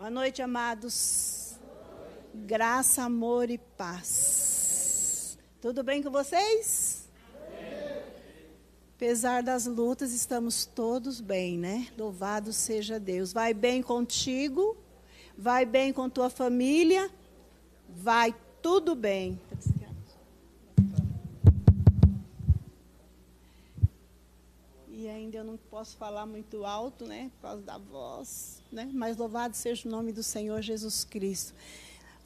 Boa noite, amados. Graça, amor e paz. Tudo bem com vocês? Apesar das lutas, estamos todos bem, né? Louvado seja Deus. Vai bem contigo, vai bem com tua família, vai tudo bem. Eu não posso falar muito alto, né? Por causa da voz, né? Mas louvado seja o nome do Senhor Jesus Cristo.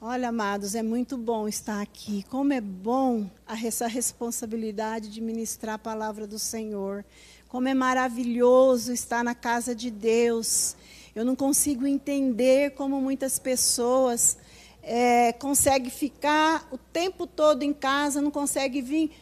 Olha, amados, é muito bom estar aqui. Como é bom essa responsabilidade de ministrar a palavra do Senhor. Como é maravilhoso estar na casa de Deus. Eu não consigo entender como muitas pessoas é, conseguem ficar o tempo todo em casa, não conseguem vir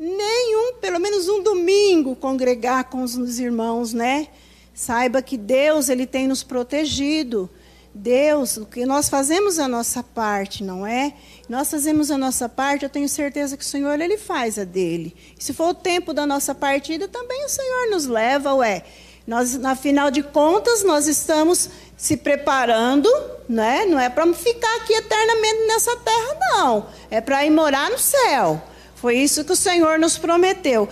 nenhum, pelo menos um domingo, congregar com os irmãos, né? Saiba que Deus ele tem nos protegido. Deus, o que nós fazemos a nossa parte, não é? Nós fazemos a nossa parte, eu tenho certeza que o Senhor ele faz a dele. Se for o tempo da nossa partida, também o Senhor nos leva, ué. Nós, na final de contas, nós estamos se preparando, né? Não é para ficar aqui eternamente nessa terra, não. É para ir morar no céu. Foi isso que o Senhor nos prometeu.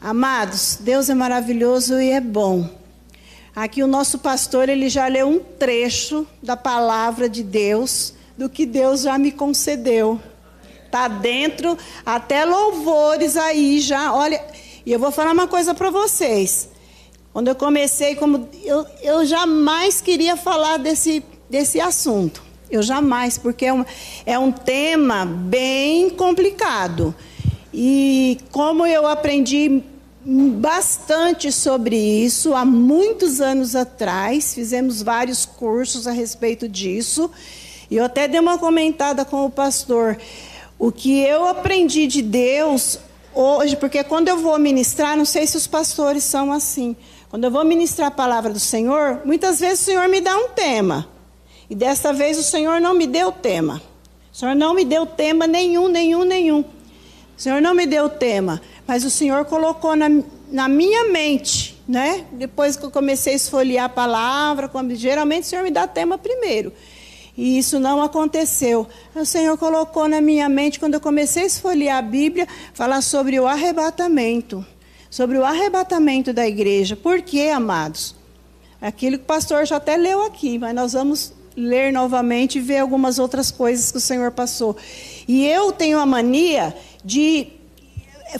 Amados, Deus é maravilhoso e é bom. Aqui o nosso pastor, ele já leu um trecho da palavra de Deus, do que Deus já me concedeu. Tá dentro, até louvores aí já. Olha, e eu vou falar uma coisa para vocês. Quando eu comecei, como eu, eu jamais queria falar desse, desse assunto. Eu jamais, porque é um, é um tema bem complicado. E como eu aprendi bastante sobre isso há muitos anos atrás, fizemos vários cursos a respeito disso. E eu até dei uma comentada com o pastor. O que eu aprendi de Deus hoje, porque quando eu vou ministrar, não sei se os pastores são assim. Quando eu vou ministrar a palavra do Senhor, muitas vezes o Senhor me dá um tema. E desta vez o Senhor não me deu tema. O Senhor não me deu tema nenhum, nenhum, nenhum. O Senhor não me deu o tema, mas o Senhor colocou na, na minha mente, né? Depois que eu comecei a esfoliar a palavra, como, geralmente o Senhor me dá tema primeiro. E isso não aconteceu. O Senhor colocou na minha mente, quando eu comecei a esfoliar a Bíblia, falar sobre o arrebatamento. Sobre o arrebatamento da igreja. Por quê, amados? Aquilo que o pastor já até leu aqui, mas nós vamos ler novamente e ver algumas outras coisas que o Senhor passou. E eu tenho a mania de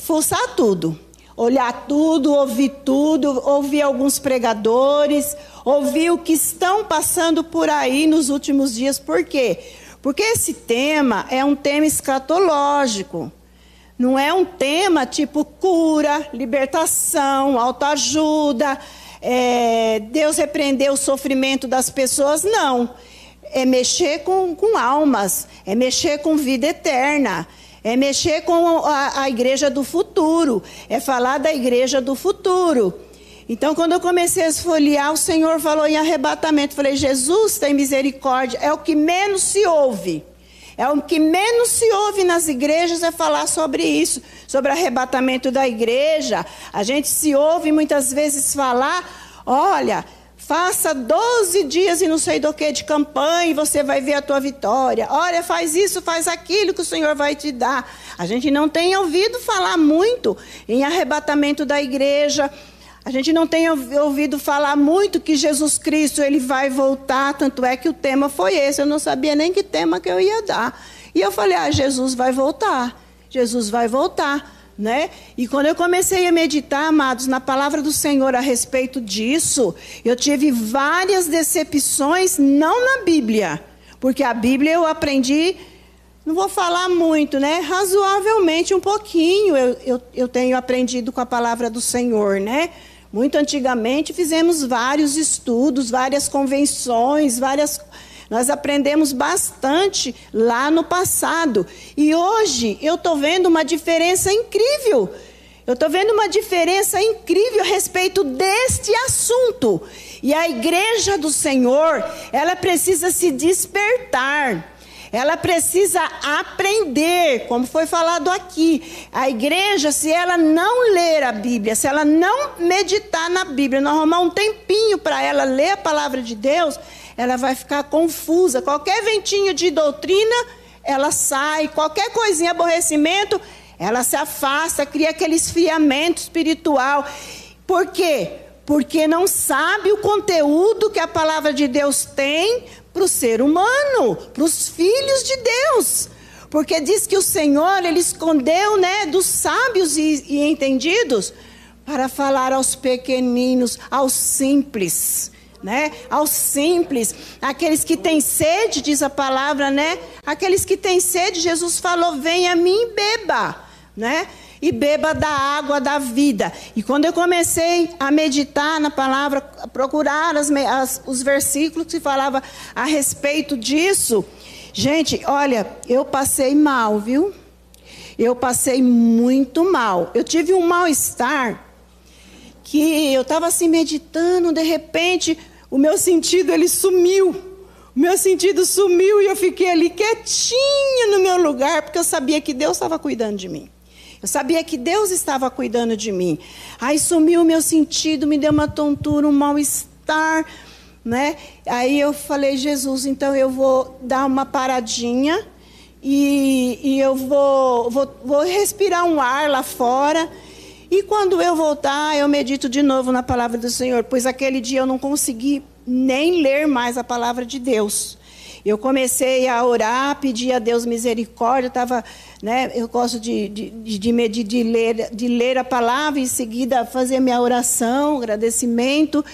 forçar tudo. Olhar tudo, ouvir tudo, ouvir alguns pregadores, ouvir o que estão passando por aí nos últimos dias. Por quê? Porque esse tema é um tema escatológico. Não é um tema tipo cura, libertação, autoajuda, é, Deus repreendeu o sofrimento das pessoas. Não. É mexer com, com almas, é mexer com vida eterna é mexer com a, a igreja do futuro, é falar da igreja do futuro. Então, quando eu comecei a esfoliar, o Senhor falou em arrebatamento. Falei, Jesus tem misericórdia. É o que menos se ouve. É o que menos se ouve nas igrejas é falar sobre isso, sobre arrebatamento da igreja. A gente se ouve muitas vezes falar: olha, Faça 12 dias e não sei do que de campanha e você vai ver a tua vitória. Olha, faz isso, faz aquilo que o Senhor vai te dar. A gente não tem ouvido falar muito em arrebatamento da igreja. A gente não tem ouvido falar muito que Jesus Cristo ele vai voltar, tanto é que o tema foi esse. Eu não sabia nem que tema que eu ia dar. E eu falei: "Ah, Jesus vai voltar. Jesus vai voltar." Né? E quando eu comecei a meditar, amados, na palavra do Senhor a respeito disso, eu tive várias decepções, não na Bíblia, porque a Bíblia eu aprendi, não vou falar muito, né? Razoavelmente um pouquinho eu, eu, eu tenho aprendido com a palavra do Senhor, né? Muito antigamente fizemos vários estudos, várias convenções, várias nós aprendemos bastante lá no passado. E hoje eu estou vendo uma diferença incrível. Eu estou vendo uma diferença incrível a respeito deste assunto. E a igreja do Senhor, ela precisa se despertar. Ela precisa aprender, como foi falado aqui. A igreja, se ela não ler a Bíblia, se ela não meditar na Bíblia, não arrumar um tempinho para ela ler a palavra de Deus, ela vai ficar confusa. Qualquer ventinho de doutrina, ela sai. Qualquer coisinha, aborrecimento, ela se afasta, cria aquele esfriamento espiritual. Por quê? Porque não sabe o conteúdo que a palavra de Deus tem para o ser humano, para os filhos de Deus. Porque diz que o Senhor, ele escondeu, né, dos sábios e, e entendidos para falar aos pequeninos, aos simples, né? Aos simples, aqueles que têm sede, diz a palavra, né? Aqueles que têm sede, Jesus falou: "Venha a mim e beba", né? e beba da água da vida. E quando eu comecei a meditar na palavra, a procurar as, as, os versículos que falava a respeito disso, gente, olha, eu passei mal, viu? Eu passei muito mal. Eu tive um mal-estar que eu estava assim meditando, de repente o meu sentido ele sumiu. O meu sentido sumiu e eu fiquei ali quietinha no meu lugar, porque eu sabia que Deus estava cuidando de mim. Eu sabia que Deus estava cuidando de mim. Aí sumiu o meu sentido, me deu uma tontura, um mal-estar, né? Aí eu falei, Jesus, então eu vou dar uma paradinha e, e eu vou, vou, vou respirar um ar lá fora. E quando eu voltar, eu medito de novo na palavra do Senhor, pois aquele dia eu não consegui nem ler mais a palavra de Deus. Eu comecei a orar, pedir a Deus misericórdia, estava, né, eu gosto de, de, de, de, de, ler, de ler a palavra em seguida fazer minha oração, agradecimento.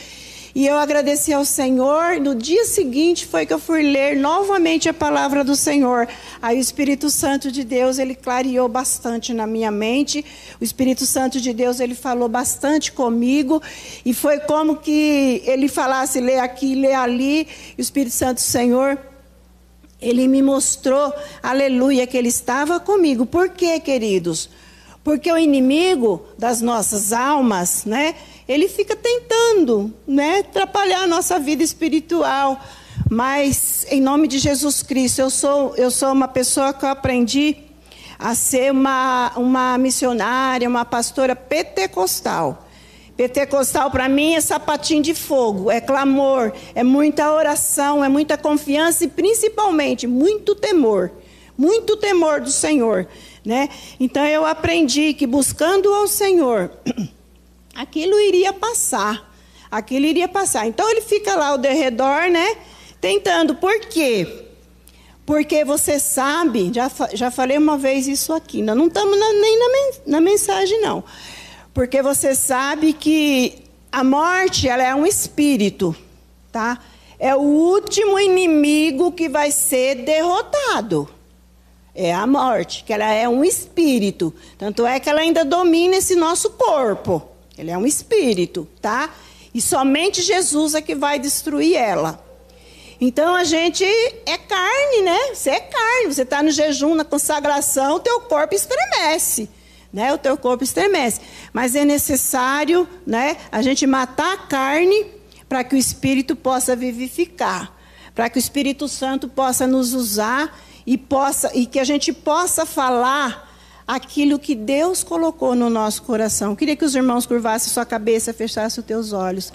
E eu agradeci ao Senhor. No dia seguinte foi que eu fui ler novamente a palavra do Senhor. Aí o Espírito Santo de Deus, ele clareou bastante na minha mente. O Espírito Santo de Deus, ele falou bastante comigo. E foi como que ele falasse, lê aqui, lê ali. E o Espírito Santo do Senhor ele me mostrou, aleluia, que ele estava comigo. Por quê, queridos? Porque o inimigo das nossas almas, né? Ele fica tentando, né, atrapalhar a nossa vida espiritual. Mas em nome de Jesus Cristo, eu sou eu sou uma pessoa que eu aprendi a ser uma uma missionária, uma pastora pentecostal. Pentecostal para mim é sapatinho de fogo, é clamor, é muita oração, é muita confiança e principalmente muito temor. Muito temor do Senhor, né? Então eu aprendi que buscando ao Senhor, aquilo iria passar. Aquilo iria passar. Então ele fica lá ao derredor, né? Tentando. Por quê? Porque você sabe, já, já falei uma vez isso aqui, nós não estamos nem na, na mensagem, não. Porque você sabe que a morte ela é um espírito, tá? É o último inimigo que vai ser derrotado. É a morte, que ela é um espírito. Tanto é que ela ainda domina esse nosso corpo. Ele é um espírito, tá? E somente Jesus é que vai destruir ela. Então a gente é carne, né? Você é carne. Você está no jejum, na consagração, o teu corpo estremece né? O teu corpo estremece. Mas é necessário, né, a gente matar a carne para que o espírito possa vivificar, para que o Espírito Santo possa nos usar e possa e que a gente possa falar aquilo que Deus colocou no nosso coração. queria que os irmãos curvassem sua cabeça, fechassem os teus olhos.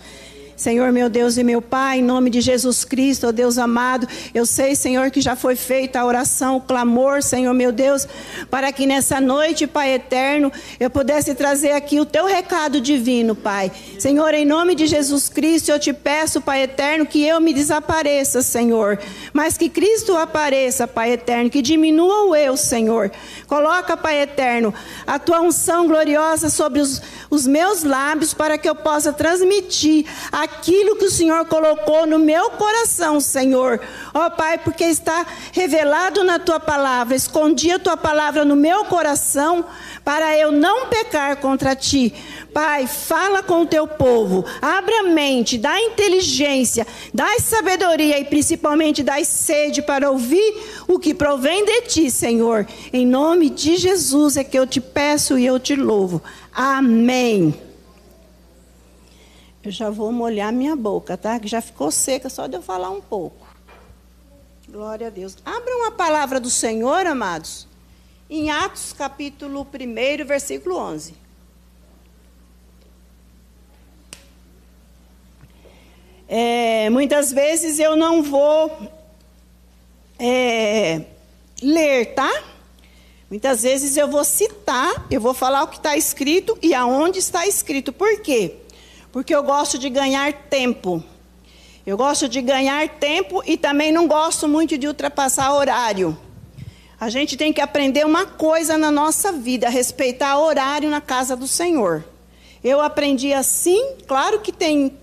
Senhor, meu Deus e meu Pai, em nome de Jesus Cristo, ó Deus amado, eu sei, Senhor, que já foi feita a oração, o clamor, Senhor, meu Deus, para que nessa noite, Pai eterno, eu pudesse trazer aqui o teu recado divino, Pai. Senhor, em nome de Jesus Cristo, eu te peço, Pai eterno, que eu me desapareça, Senhor, mas que Cristo apareça, Pai eterno, que diminua o eu, Senhor. Coloca, Pai eterno, a tua unção gloriosa sobre os, os meus lábios para que eu possa transmitir a aquilo que o Senhor colocou no meu coração, Senhor. Ó oh, Pai, porque está revelado na tua palavra, escondi a tua palavra no meu coração para eu não pecar contra ti. Pai, fala com o teu povo, abre a mente, dá inteligência, dá sabedoria e principalmente dá sede para ouvir o que provém de ti, Senhor. Em nome de Jesus é que eu te peço e eu te louvo. Amém. Eu já vou molhar minha boca, tá? Que já ficou seca só de eu falar um pouco. Glória a Deus. Abram a palavra do Senhor, amados, em Atos capítulo 1, versículo 11. É, muitas vezes eu não vou é, ler, tá? Muitas vezes eu vou citar, eu vou falar o que está escrito e aonde está escrito. Por quê? Porque eu gosto de ganhar tempo. Eu gosto de ganhar tempo e também não gosto muito de ultrapassar horário. A gente tem que aprender uma coisa na nossa vida, respeitar horário na casa do Senhor. Eu aprendi assim, claro que tem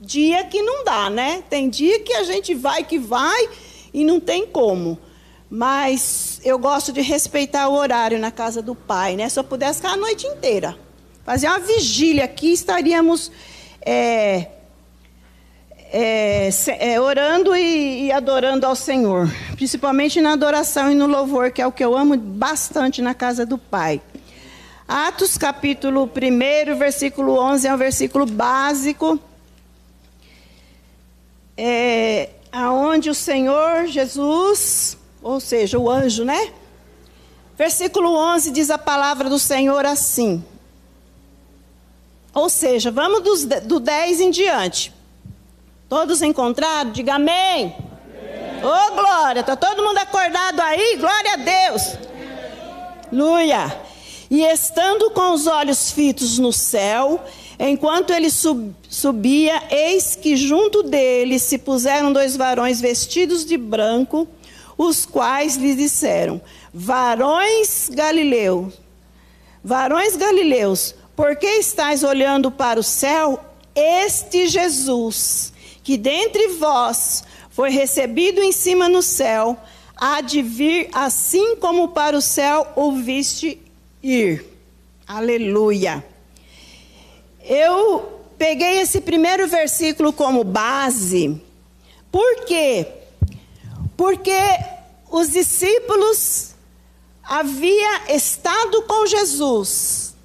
dia que não dá, né? Tem dia que a gente vai que vai e não tem como. Mas eu gosto de respeitar o horário na casa do pai, né? Se eu pudesse ficar a noite inteira, fazer uma vigília aqui, estaríamos é, é, é, orando e, e, adorando ao Senhor, principalmente na adoração e no louvor, que é o que eu amo bastante na casa do Pai. Atos capítulo 1, versículo 11 é um versículo básico é, aonde o Senhor Jesus, ou seja, o anjo, né? Versículo 11 diz a palavra do Senhor assim. Ou seja, vamos do, do 10 em diante. Todos encontraram? Diga amém. Ô oh, glória, está todo mundo acordado aí? Glória a Deus. Luia. E estando com os olhos fitos no céu, Enquanto ele sub, subia, eis que junto dele se puseram dois varões vestidos de branco, os quais lhe disseram: Varões galileus, varões galileus, por que estáis olhando para o céu? Este Jesus, que dentre vós foi recebido em cima no céu, há de vir assim como para o céu o viste ir. Aleluia. Eu peguei esse primeiro versículo como base. Por quê? Porque os discípulos haviam estado com Jesus.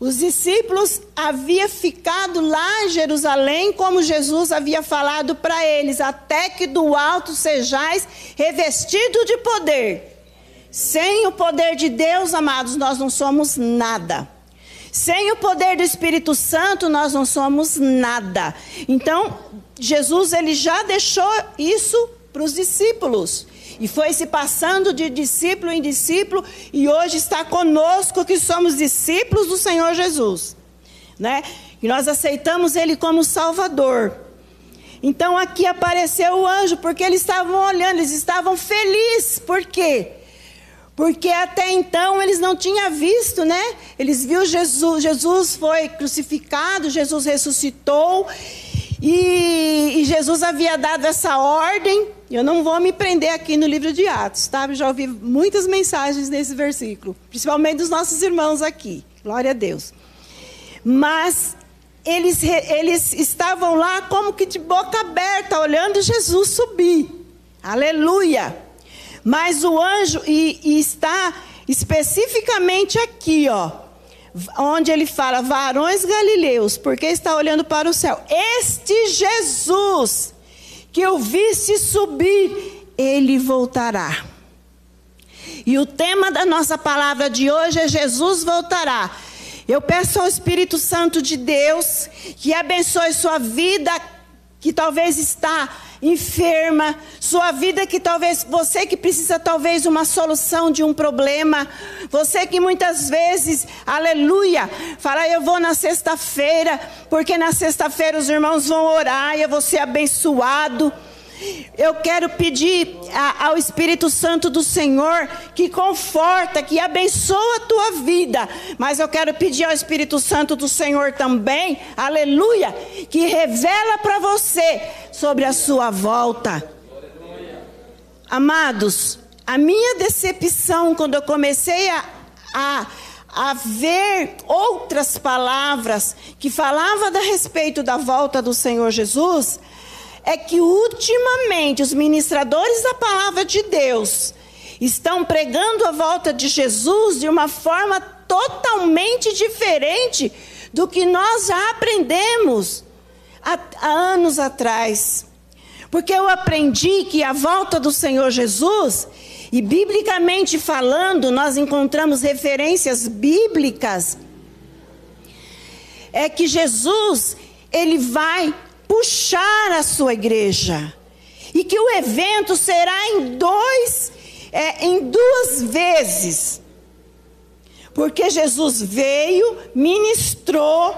Os discípulos haviam ficado lá em Jerusalém, como Jesus havia falado para eles, até que do alto sejais revestido de poder. Sem o poder de Deus, amados, nós não somos nada. Sem o poder do Espírito Santo, nós não somos nada. Então, Jesus ele já deixou isso para os discípulos. E foi se passando de discípulo em discípulo, e hoje está conosco que somos discípulos do Senhor Jesus. Né? E nós aceitamos Ele como Salvador. Então aqui apareceu o anjo, porque eles estavam olhando, eles estavam felizes. Por quê? Porque até então eles não tinham visto, né? Eles viram Jesus, Jesus foi crucificado, Jesus ressuscitou. E, e, Jesus havia dado essa ordem. Eu não vou me prender aqui no livro de Atos, tá? Eu já ouvi muitas mensagens nesse versículo, principalmente dos nossos irmãos aqui. Glória a Deus. Mas eles, eles estavam lá como que de boca aberta, olhando Jesus subir. Aleluia. Mas o anjo, e, e está especificamente aqui, ó, onde ele fala, varões galileus, porque está olhando para o céu. Este Jesus que eu visse subir, ele voltará. E o tema da nossa palavra de hoje é Jesus voltará. Eu peço ao Espírito Santo de Deus que abençoe sua vida, que talvez está enferma, sua vida que talvez você que precisa talvez uma solução de um problema, você que muitas vezes, aleluia, fala eu vou na sexta-feira, porque na sexta-feira os irmãos vão orar e eu vou ser abençoado. Eu quero pedir ao Espírito Santo do Senhor que conforta, que abençoa a tua vida. Mas eu quero pedir ao Espírito Santo do Senhor também, aleluia, que revela para você sobre a sua volta. Amados, a minha decepção quando eu comecei a, a, a ver outras palavras que falavam a respeito da volta do Senhor Jesus é que ultimamente os ministradores da palavra de Deus estão pregando a volta de Jesus de uma forma totalmente diferente do que nós já aprendemos há, há anos atrás. Porque eu aprendi que a volta do Senhor Jesus, e biblicamente falando, nós encontramos referências bíblicas, é que Jesus, ele vai puxar a sua igreja. E que o evento será em dois, é, em duas vezes. Porque Jesus veio, ministrou,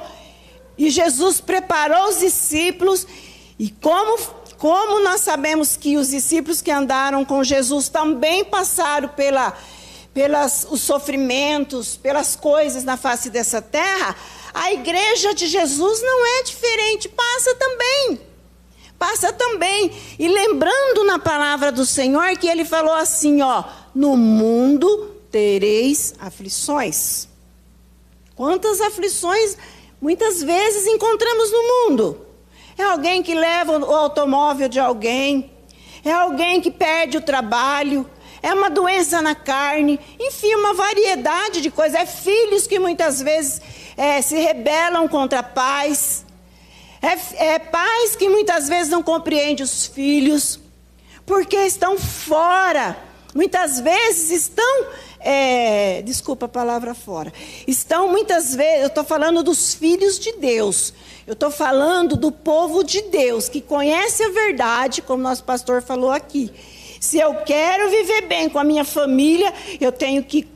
e Jesus preparou os discípulos, e como, como nós sabemos que os discípulos que andaram com Jesus também passaram pela, pelas os sofrimentos, pelas coisas na face dessa terra, a igreja de Jesus não é diferente, passa também. Passa também. E lembrando na palavra do Senhor que ele falou assim, ó, no mundo tereis aflições. Quantas aflições muitas vezes encontramos no mundo? É alguém que leva o automóvel de alguém, é alguém que perde o trabalho, é uma doença na carne, enfim, uma variedade de coisas. É filhos que muitas vezes é, se rebelam contra pais. É, é pais que muitas vezes não compreendem os filhos, porque estão fora. Muitas vezes estão é, desculpa a palavra fora. Estão muitas vezes, eu estou falando dos filhos de Deus. Eu estou falando do povo de Deus, que conhece a verdade, como nosso pastor falou aqui. Se eu quero viver bem com a minha família, eu tenho que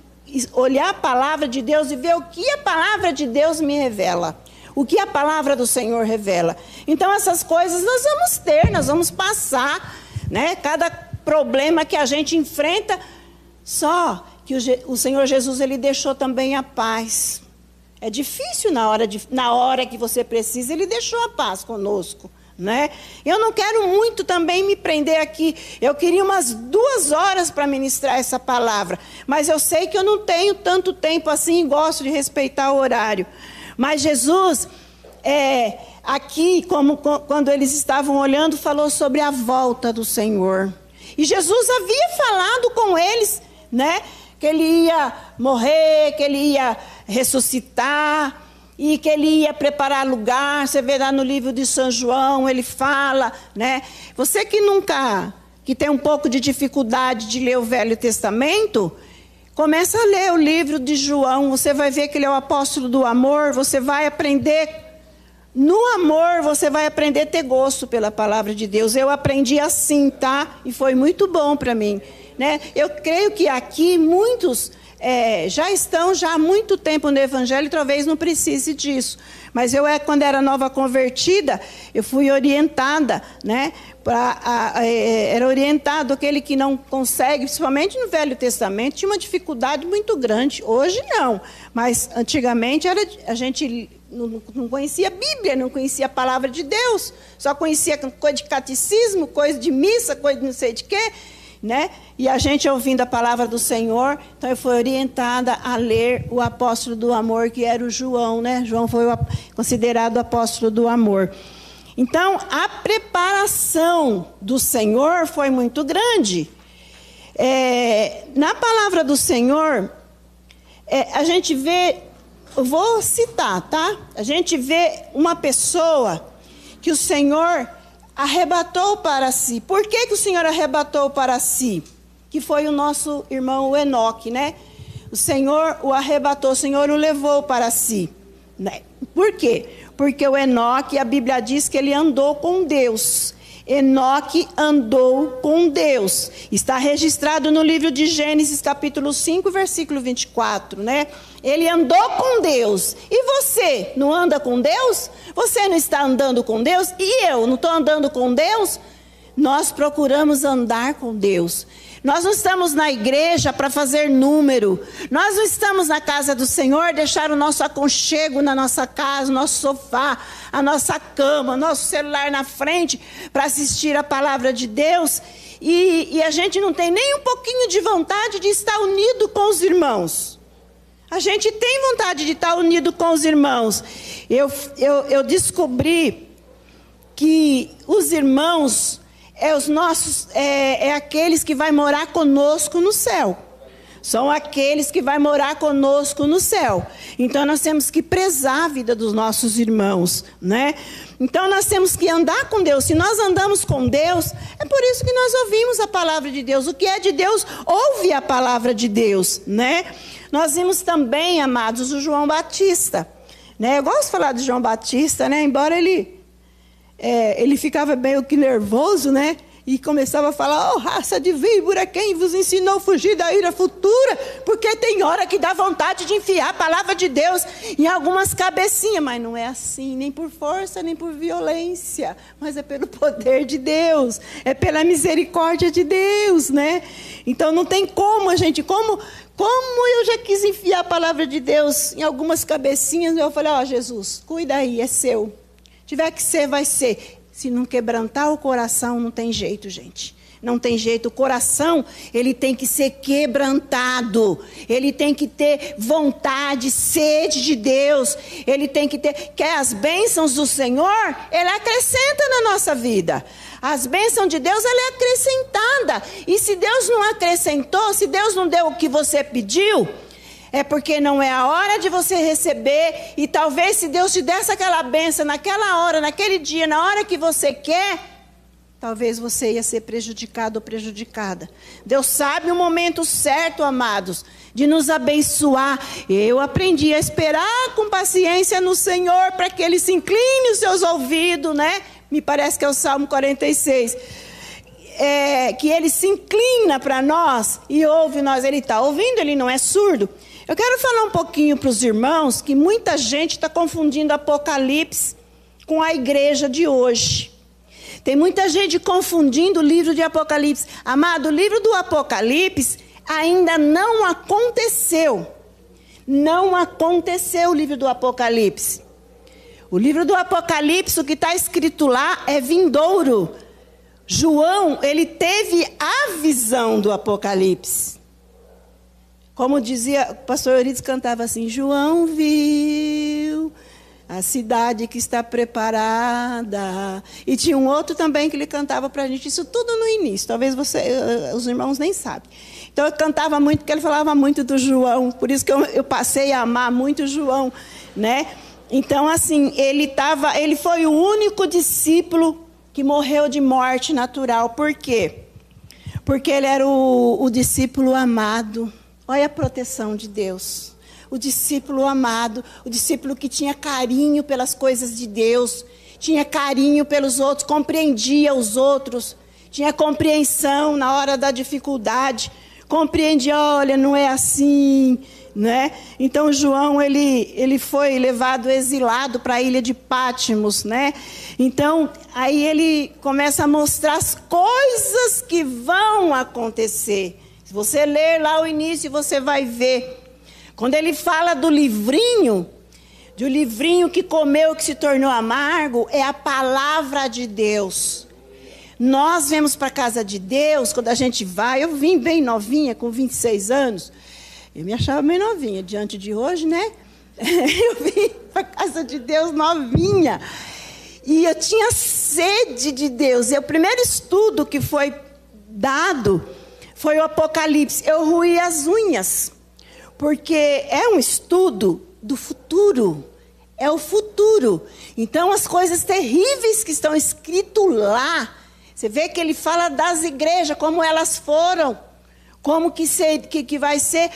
olhar a palavra de Deus e ver o que a palavra de Deus me revela. O que a palavra do Senhor revela. Então, essas coisas nós vamos ter, nós vamos passar. Né? Cada problema que a gente enfrenta, só que o, o Senhor Jesus ele deixou também a paz. É difícil na hora, de, na hora que você precisa, ele deixou a paz conosco. Né? Eu não quero muito também me prender aqui. Eu queria umas duas horas para ministrar essa palavra, mas eu sei que eu não tenho tanto tempo assim e gosto de respeitar o horário. Mas Jesus, é, aqui, como quando eles estavam olhando, falou sobre a volta do Senhor. E Jesus havia falado com eles, né? que ele ia morrer, que ele ia ressuscitar e que ele ia preparar lugar. Você vê lá no livro de São João, ele fala, né? Você que nunca, que tem um pouco de dificuldade de ler o Velho Testamento, começa a ler o livro de João. Você vai ver que ele é o apóstolo do amor. Você vai aprender no amor, você vai aprender a ter gosto pela palavra de Deus. Eu aprendi assim, tá? E foi muito bom para mim. Né? Eu creio que aqui muitos é, já estão já há muito tempo no Evangelho, talvez não precise disso. Mas eu, é, quando era nova convertida, eu fui orientada, né? Pra, a, a, é, era orientado aquele que não consegue, principalmente no Velho Testamento, tinha uma dificuldade muito grande. Hoje não, mas antigamente era, a gente não, não conhecia a Bíblia, não conhecia a palavra de Deus, só conhecia coisa de catecismo, coisa de missa, coisa de não sei de quê né? E a gente ouvindo a palavra do Senhor, então eu fui orientada a ler o apóstolo do amor, que era o João, né? João foi considerado o apóstolo do amor. Então, a preparação do Senhor foi muito grande. É, na palavra do Senhor, é, a gente vê, vou citar, tá? A gente vê uma pessoa que o Senhor arrebatou para si. Por que, que o Senhor arrebatou para si? Que foi o nosso irmão Enoque, né? O Senhor o arrebatou, o Senhor o levou para si. Né? Por quê? Porque o Enoque, a Bíblia diz que ele andou com Deus. Enoque andou com Deus. Está registrado no livro de Gênesis, capítulo 5, versículo 24, né? Ele andou com Deus. E você não anda com Deus? Você não está andando com Deus? E eu não estou andando com Deus? Nós procuramos andar com Deus. Nós não estamos na igreja para fazer número. Nós não estamos na casa do Senhor, deixar o nosso aconchego na nossa casa, o nosso sofá, a nossa cama, nosso celular na frente para assistir a palavra de Deus. E, e a gente não tem nem um pouquinho de vontade de estar unido com os irmãos. A gente tem vontade de estar unido com os irmãos. Eu, eu, eu descobri que os irmãos é os nossos, é, é aqueles que vai morar conosco no céu. são aqueles que vai morar conosco no céu. Então nós temos que prezar a vida dos nossos irmãos, né? Então nós temos que andar com Deus. Se nós andamos com Deus, é por isso que nós ouvimos a palavra de Deus. O que é de Deus, ouve a palavra de Deus, né? Nós vimos também, amados, o João Batista. Né? Eu gosto de falar de João Batista, né? Embora ele é, ele ficava meio que nervoso, né? e começava a falar: Oh, raça de víbora, quem vos ensinou a fugir da ira futura? Porque tem hora que dá vontade de enfiar a palavra de Deus em algumas cabecinhas, mas não é assim, nem por força, nem por violência, mas é pelo poder de Deus, é pela misericórdia de Deus, né? Então não tem como gente, como. Como eu já quis enfiar a palavra de Deus em algumas cabecinhas, eu falei: Ó, oh, Jesus, cuida aí, é seu. Tiver que ser, vai ser. Se não quebrantar o coração, não tem jeito, gente. Não tem jeito. O coração, ele tem que ser quebrantado. Ele tem que ter vontade, sede de Deus. Ele tem que ter. Quer as bênçãos do Senhor? Ele acrescenta na nossa vida. As bênçãos de Deus, ela é acrescentada. E se Deus não acrescentou, se Deus não deu o que você pediu, é porque não é a hora de você receber. E talvez se Deus te desse aquela benção naquela hora, naquele dia, na hora que você quer, talvez você ia ser prejudicado ou prejudicada. Deus sabe o momento certo, amados, de nos abençoar. Eu aprendi a esperar com paciência no Senhor para que Ele se incline os seus ouvidos, né? Me parece que é o Salmo 46. É, que ele se inclina para nós e ouve nós. Ele está ouvindo, ele não é surdo. Eu quero falar um pouquinho para os irmãos que muita gente está confundindo Apocalipse com a igreja de hoje. Tem muita gente confundindo o livro de Apocalipse. Amado, o livro do Apocalipse ainda não aconteceu. Não aconteceu o livro do Apocalipse. O livro do Apocalipse, o que está escrito lá é vindouro. João, ele teve a visão do Apocalipse. Como dizia, o pastor Eurides cantava assim: João viu a cidade que está preparada. E tinha um outro também que ele cantava para a gente, isso tudo no início, talvez você, eh, os irmãos nem sabem. Então eu cantava muito, porque ele falava muito do João, por isso que eu, eu passei a amar muito João, né? Então, assim, ele, tava, ele foi o único discípulo que morreu de morte natural. Por quê? Porque ele era o, o discípulo amado. Olha a proteção de Deus. O discípulo amado, o discípulo que tinha carinho pelas coisas de Deus, tinha carinho pelos outros, compreendia os outros, tinha compreensão na hora da dificuldade, compreendia, olha, não é assim, né? Então João ele, ele foi levado exilado para a ilha de Pátimos, né? Então aí ele começa a mostrar as coisas que vão acontecer você ler lá o início, você vai ver. Quando ele fala do livrinho, do livrinho que comeu, que se tornou amargo, é a palavra de Deus. Nós vemos para a casa de Deus, quando a gente vai, eu vim bem novinha, com 26 anos. Eu me achava bem novinha, diante de hoje, né? Eu vim para a casa de Deus novinha. E eu tinha sede de Deus. E o primeiro estudo que foi dado foi o Apocalipse. Eu ruí as unhas, porque é um estudo do futuro. É o futuro. Então, as coisas terríveis que estão escritas lá, você vê que ele fala das igrejas, como elas foram, como que, ser, que, que vai ser.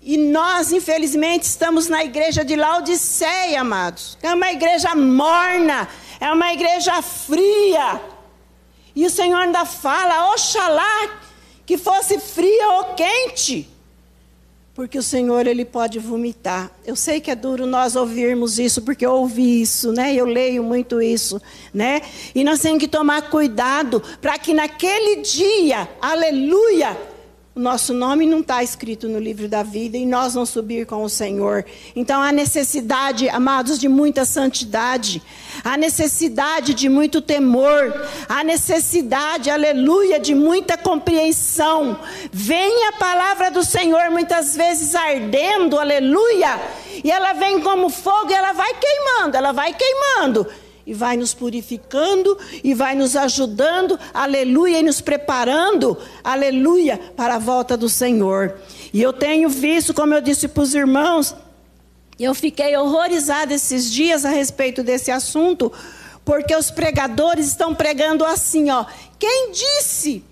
E nós, infelizmente, estamos na igreja de Laodiceia, amados. É uma igreja morna, é uma igreja fria. E o Senhor ainda fala, oxalá que fosse fria ou quente, porque o Senhor ele pode vomitar. Eu sei que é duro nós ouvirmos isso, porque eu ouvi isso, né? Eu leio muito isso, né? E nós temos que tomar cuidado para que naquele dia, aleluia, o nosso nome não está escrito no livro da vida e nós não subir com o Senhor. Então há necessidade, amados, de muita santidade, há necessidade de muito temor, há necessidade, aleluia, de muita compreensão. Vem a palavra do Senhor muitas vezes ardendo, aleluia, e ela vem como fogo e ela vai queimando, ela vai queimando e vai nos purificando e vai nos ajudando, aleluia, e nos preparando, aleluia, para a volta do Senhor. E eu tenho visto, como eu disse para os irmãos, eu fiquei horrorizada esses dias a respeito desse assunto, porque os pregadores estão pregando assim, ó. Quem disse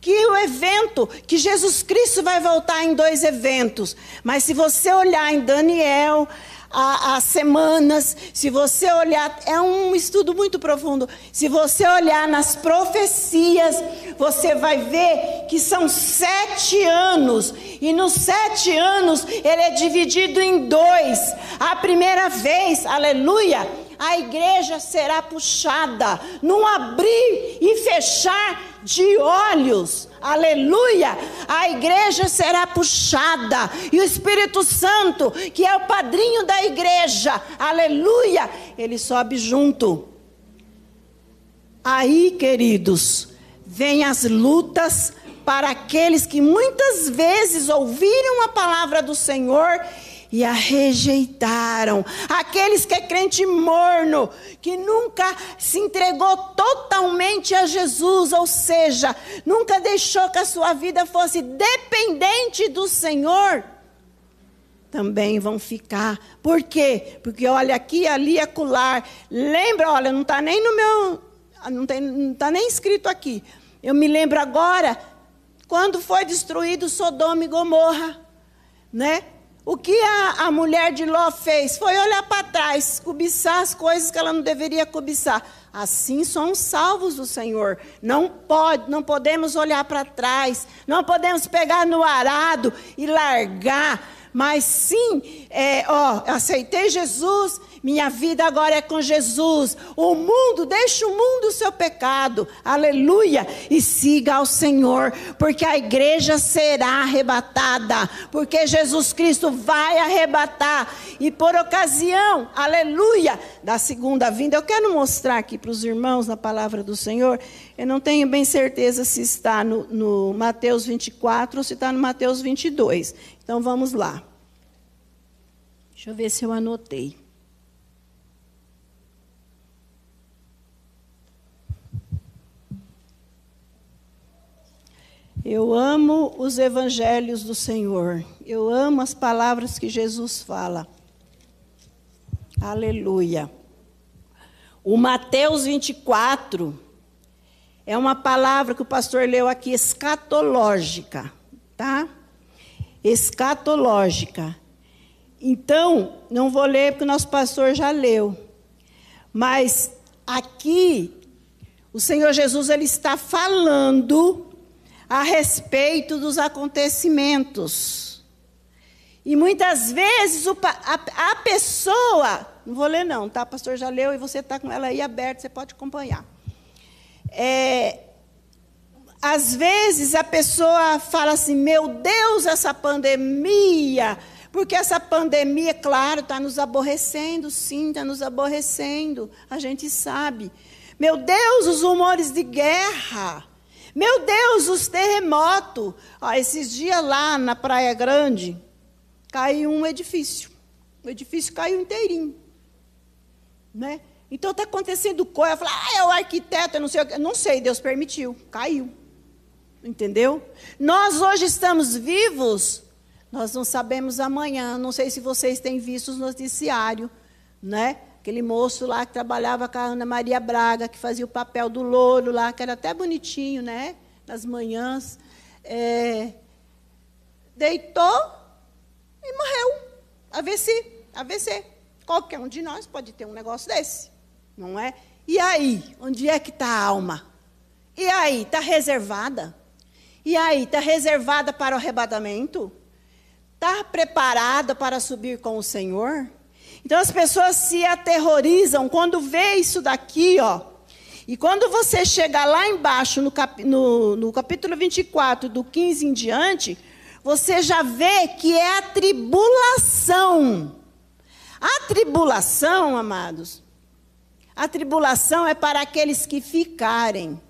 que o evento, que Jesus Cristo vai voltar em dois eventos? Mas se você olhar em Daniel, as semanas, se você olhar, é um estudo muito profundo. Se você olhar nas profecias, você vai ver que são sete anos, e nos sete anos ele é dividido em dois. A primeira vez, aleluia, a igreja será puxada num abrir e fechar de olhos. Aleluia! A igreja será puxada e o Espírito Santo, que é o padrinho da igreja, aleluia, ele sobe junto. Aí, queridos, vem as lutas para aqueles que muitas vezes ouviram a palavra do Senhor e a rejeitaram. Aqueles que é crente morno, que nunca se entregou totalmente a Jesus, ou seja, nunca deixou que a sua vida fosse dependente do Senhor, também vão ficar. Por quê? Porque olha aqui, ali, acular. Lembra, olha, não está nem no meu. Não está nem escrito aqui. Eu me lembro agora, quando foi destruído Sodoma e Gomorra, né? O que a, a mulher de Ló fez foi olhar para trás, cobiçar as coisas que ela não deveria cobiçar. Assim somos salvos do Senhor. Não pode, não podemos olhar para trás, não podemos pegar no arado e largar, mas sim, é, ó, aceitei Jesus minha vida agora é com Jesus. O mundo, deixa o mundo o seu pecado. Aleluia. E siga ao Senhor, porque a igreja será arrebatada, porque Jesus Cristo vai arrebatar. E por ocasião, aleluia, da segunda vinda, eu quero mostrar aqui para os irmãos na palavra do Senhor. Eu não tenho bem certeza se está no, no Mateus 24 ou se está no Mateus 22. Então vamos lá. Deixa eu ver se eu anotei. Eu amo os evangelhos do Senhor. Eu amo as palavras que Jesus fala. Aleluia. O Mateus 24 é uma palavra que o pastor leu aqui, escatológica, tá? Escatológica. Então, não vou ler porque o nosso pastor já leu. Mas aqui o Senhor Jesus ele está falando a respeito dos acontecimentos. E muitas vezes o, a, a, pessoa, não vou ler não, tá? O pastor já leu e você está com ela aí aberta, você pode acompanhar. É, às vezes a pessoa fala assim: meu Deus, essa pandemia, porque essa pandemia, claro, está nos aborrecendo, sim, está nos aborrecendo, a gente sabe. Meu Deus, os rumores de guerra. Meu Deus, os terremotos. Ah, esses dias lá na Praia Grande, caiu um edifício. O edifício caiu inteirinho. Né? Então está acontecendo coisa. Eu falo, ah, é o arquiteto, eu não sei. Não sei, Deus permitiu. Caiu. Entendeu? Nós hoje estamos vivos, nós não sabemos amanhã. Não sei se vocês têm visto os noticiários, né? Aquele moço lá que trabalhava com a Ana Maria Braga, que fazia o papel do louro lá, que era até bonitinho, né? Nas manhãs. É, deitou e morreu. AVC, AVC. Qualquer um de nós pode ter um negócio desse, não é? E aí, onde é que está a alma? E aí, está reservada? E aí, está reservada para o arrebatamento? Está preparada para subir com o Senhor? Então as pessoas se aterrorizam quando vê isso daqui, ó. E quando você chega lá embaixo, no, cap, no, no capítulo 24, do 15 em diante, você já vê que é a tribulação. A tribulação, amados, a tribulação é para aqueles que ficarem.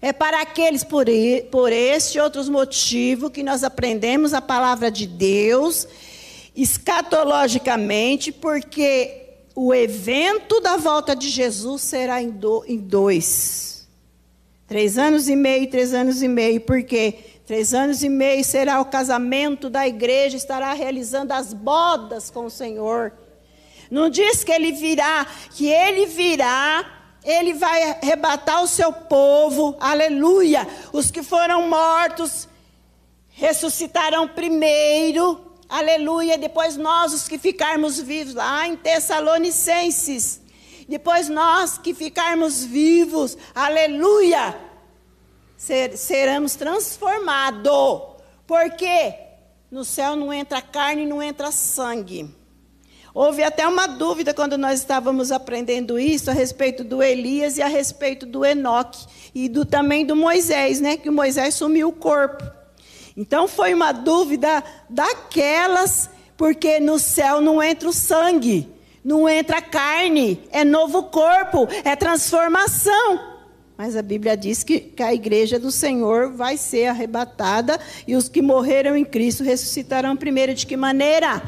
É para aqueles por, por este e outros motivos que nós aprendemos a palavra de Deus escatologicamente, porque o evento da volta de Jesus será em, do, em dois. Três anos e meio, três anos e meio, porque Três anos e meio será o casamento da igreja, estará realizando as bodas com o Senhor. Não diz que ele virá, que ele virá, ele vai arrebatar o seu povo, aleluia. Os que foram mortos ressuscitarão primeiro, aleluia. Depois nós, os que ficarmos vivos, lá em Tessalonicenses. Depois nós que ficarmos vivos, aleluia, ser, seremos transformados. Porque no céu não entra carne, não entra sangue. Houve até uma dúvida quando nós estávamos aprendendo isso a respeito do Elias e a respeito do Enoque e do também do Moisés, né? Que o Moisés sumiu o corpo. Então foi uma dúvida daquelas, porque no céu não entra o sangue, não entra a carne, é novo corpo, é transformação. Mas a Bíblia diz que, que, a igreja do Senhor vai ser arrebatada e os que morreram em Cristo ressuscitarão primeiro. De que maneira?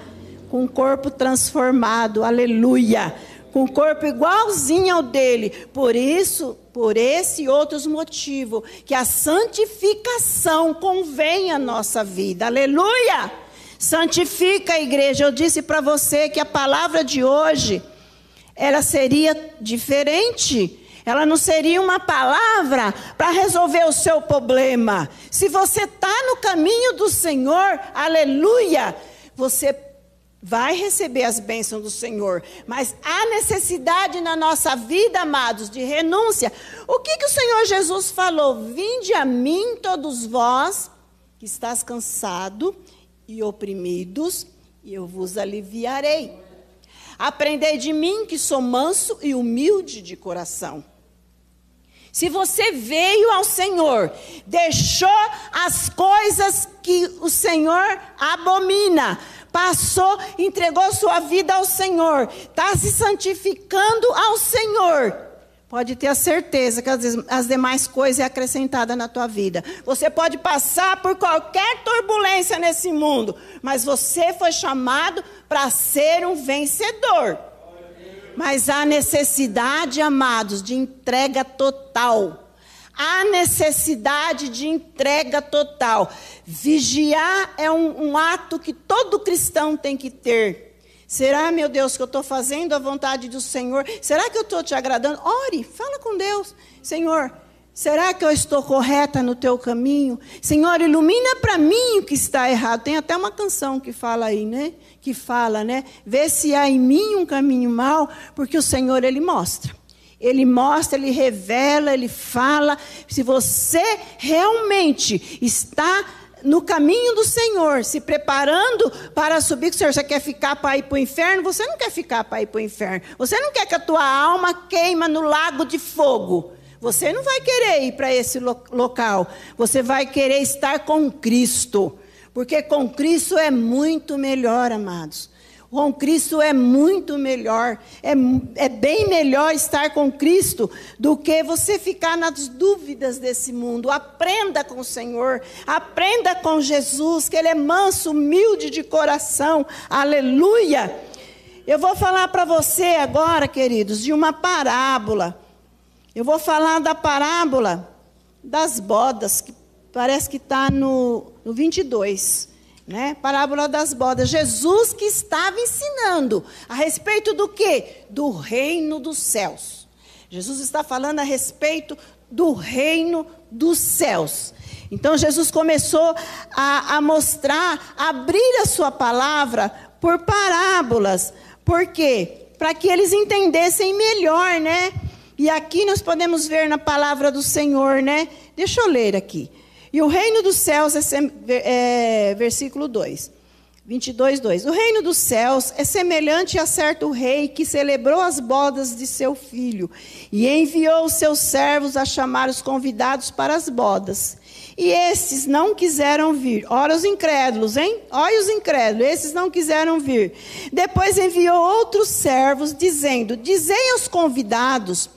Com um corpo transformado, aleluia, com um corpo igualzinho ao dele. Por isso, por esse e outros motivos, que a santificação convém à nossa vida, aleluia. Santifica a igreja. Eu disse para você que a palavra de hoje, ela seria diferente. Ela não seria uma palavra para resolver o seu problema. Se você está no caminho do Senhor, aleluia, você vai receber as bênçãos do Senhor, mas há necessidade na nossa vida, amados, de renúncia. O que, que o Senhor Jesus falou? Vinde a mim, todos vós que estás cansado e oprimidos, e eu vos aliviarei. Aprendei de mim, que sou manso e humilde de coração. Se você veio ao Senhor, deixou as coisas que o Senhor abomina, passou, entregou sua vida ao Senhor, está se santificando ao Senhor, pode ter a certeza que as demais coisas é acrescentada na tua vida. Você pode passar por qualquer turbulência nesse mundo, mas você foi chamado para ser um vencedor. Mas há necessidade, amados, de entrega total. Há necessidade de entrega total. Vigiar é um, um ato que todo cristão tem que ter. Será, meu Deus, que eu estou fazendo a vontade do Senhor? Será que eu estou te agradando? Ore, fala com Deus. Senhor, será que eu estou correta no teu caminho? Senhor, ilumina para mim o que está errado. Tem até uma canção que fala aí, né? Que fala, né? Vê se há em mim um caminho mau, porque o Senhor, Ele mostra. Ele mostra, ele revela, ele fala. Se você realmente está no caminho do Senhor, se preparando para subir com o Senhor, você quer ficar para ir para o inferno? Você não quer ficar para ir para o inferno. Você não quer que a tua alma queima no lago de fogo. Você não vai querer ir para esse local. Você vai querer estar com Cristo. Porque com Cristo é muito melhor, amados. Com Cristo é muito melhor, é, é bem melhor estar com Cristo do que você ficar nas dúvidas desse mundo. Aprenda com o Senhor, aprenda com Jesus, que Ele é manso, humilde de coração, aleluia. Eu vou falar para você agora, queridos, de uma parábola. Eu vou falar da parábola das bodas, que parece que está no, no 22 né? Parábola das bodas. Jesus que estava ensinando a respeito do quê? Do reino dos céus. Jesus está falando a respeito do reino dos céus. Então Jesus começou a, a mostrar, a abrir a sua palavra por parábolas. Por quê? Para que eles entendessem melhor, né? E aqui nós podemos ver na palavra do Senhor, né? Deixa eu ler aqui. E o reino dos céus é, é versículo 2. 22, 2. O reino dos céus é semelhante a certo rei que celebrou as bodas de seu filho e enviou os seus servos a chamar os convidados para as bodas. E esses não quiseram vir. Ora, os incrédulos, hein? Olha os incrédulos, esses não quiseram vir. Depois enviou outros servos, dizendo: Dizei aos convidados: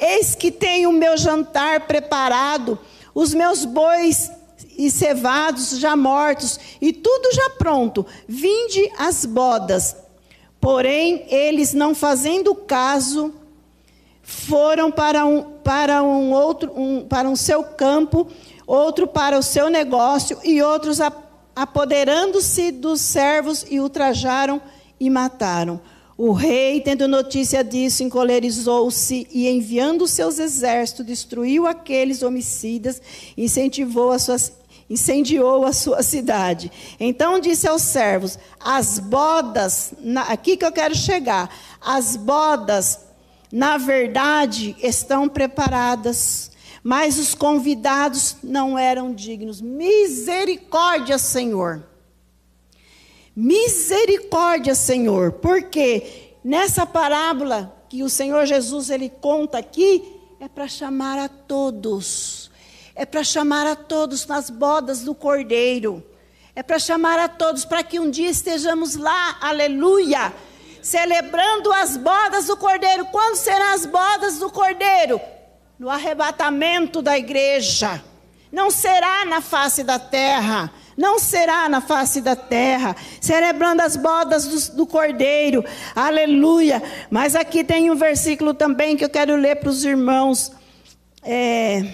Eis que tenho o meu jantar preparado os meus bois e cevados já mortos, e tudo já pronto. Vinde as bodas. Porém, eles não fazendo caso, foram para um, para um outro, um, para um seu campo, outro para o seu negócio, e outros apoderando-se dos servos e ultrajaram e mataram. O rei, tendo notícia disso, encolerizou-se e, enviando seus exércitos, destruiu aqueles homicidas, incentivou a sua, incendiou a sua cidade. Então disse aos servos: As bodas, na, aqui que eu quero chegar, as bodas, na verdade, estão preparadas, mas os convidados não eram dignos. Misericórdia, Senhor. Misericórdia, Senhor, porque nessa parábola que o Senhor Jesus ele conta aqui é para chamar a todos. É para chamar a todos nas bodas do Cordeiro. É para chamar a todos para que um dia estejamos lá, aleluia, celebrando as bodas do Cordeiro. Quando serão as bodas do Cordeiro? No arrebatamento da igreja. Não será na face da terra não será na face da terra, celebrando as bodas do, do, cordeiro, aleluia. Mas aqui tem um versículo também que eu quero ler para os irmãos. É,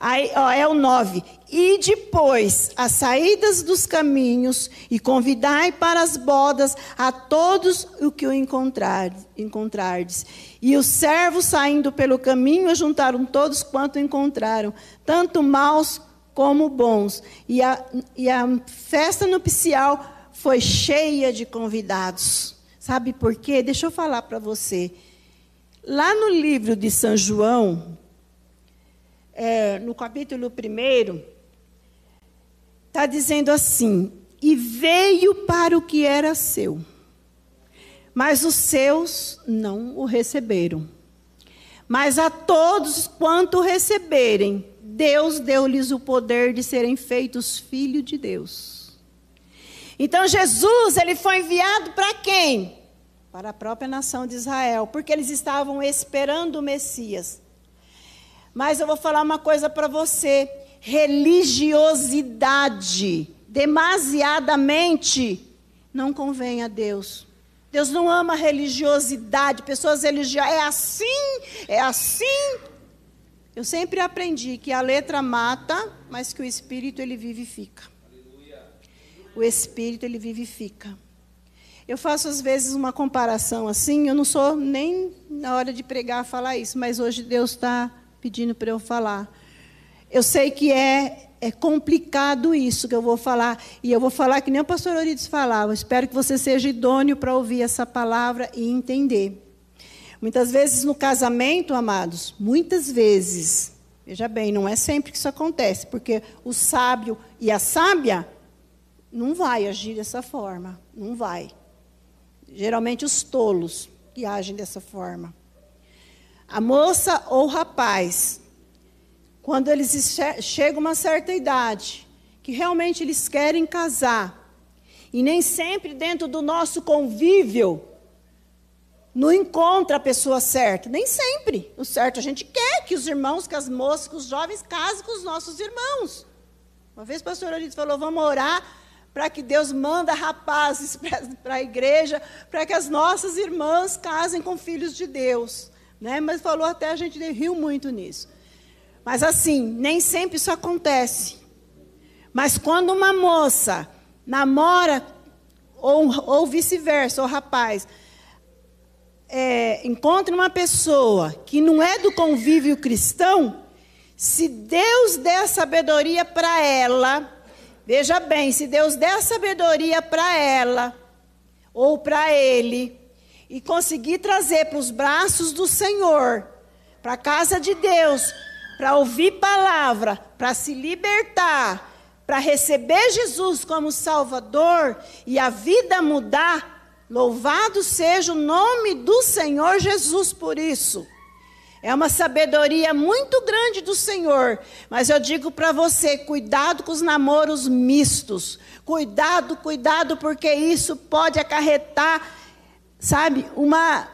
aí, ó, é o 9. E depois, as saídas dos caminhos, e convidai para as bodas a todos o que o encontrar, encontrardes. E os servos, saindo pelo caminho, juntaram todos quanto encontraram, tanto maus como bons. E a, e a festa nupcial foi cheia de convidados. Sabe por quê? Deixa eu falar para você. Lá no livro de São João, é, no capítulo 1, está dizendo assim: E veio para o que era seu, mas os seus não o receberam. Mas a todos quanto receberem, Deus deu-lhes o poder de serem feitos filhos de Deus. Então Jesus, ele foi enviado para quem? Para a própria nação de Israel, porque eles estavam esperando o Messias. Mas eu vou falar uma coisa para você: religiosidade, demasiadamente, não convém a Deus. Deus não ama religiosidade, pessoas religiosas. É assim, é assim, eu sempre aprendi que a letra mata, mas que o espírito ele vivifica. O espírito ele vivifica. Eu faço às vezes uma comparação assim, eu não sou nem na hora de pregar falar isso, mas hoje Deus está pedindo para eu falar. Eu sei que é, é complicado isso que eu vou falar, e eu vou falar que nem o pastor Orides falava. Eu espero que você seja idôneo para ouvir essa palavra e entender. Muitas vezes no casamento, amados, muitas vezes, veja bem, não é sempre que isso acontece, porque o sábio e a sábia não vai agir dessa forma, não vai. Geralmente os tolos que agem dessa forma. A moça ou o rapaz, quando eles chegam a uma certa idade, que realmente eles querem casar, e nem sempre dentro do nosso convívio, não encontra a pessoa certa. Nem sempre. O certo a gente quer que os irmãos, que as moças, que os jovens casem com os nossos irmãos. Uma vez o pastor Olito falou: vamos orar para que Deus manda rapazes para a igreja, para que as nossas irmãs casem com filhos de Deus. Né? Mas falou até, a gente riu muito nisso. Mas assim, nem sempre isso acontece. Mas quando uma moça namora, ou, ou vice-versa, ou rapaz, é, encontre uma pessoa que não é do convívio cristão, se Deus der sabedoria para ela, veja bem, se Deus der sabedoria para ela ou para ele e conseguir trazer para os braços do Senhor, para a casa de Deus, para ouvir palavra, para se libertar, para receber Jesus como Salvador e a vida mudar, Louvado seja o nome do Senhor Jesus por isso. É uma sabedoria muito grande do Senhor, mas eu digo para você, cuidado com os namoros mistos. Cuidado, cuidado, porque isso pode acarretar, sabe, uma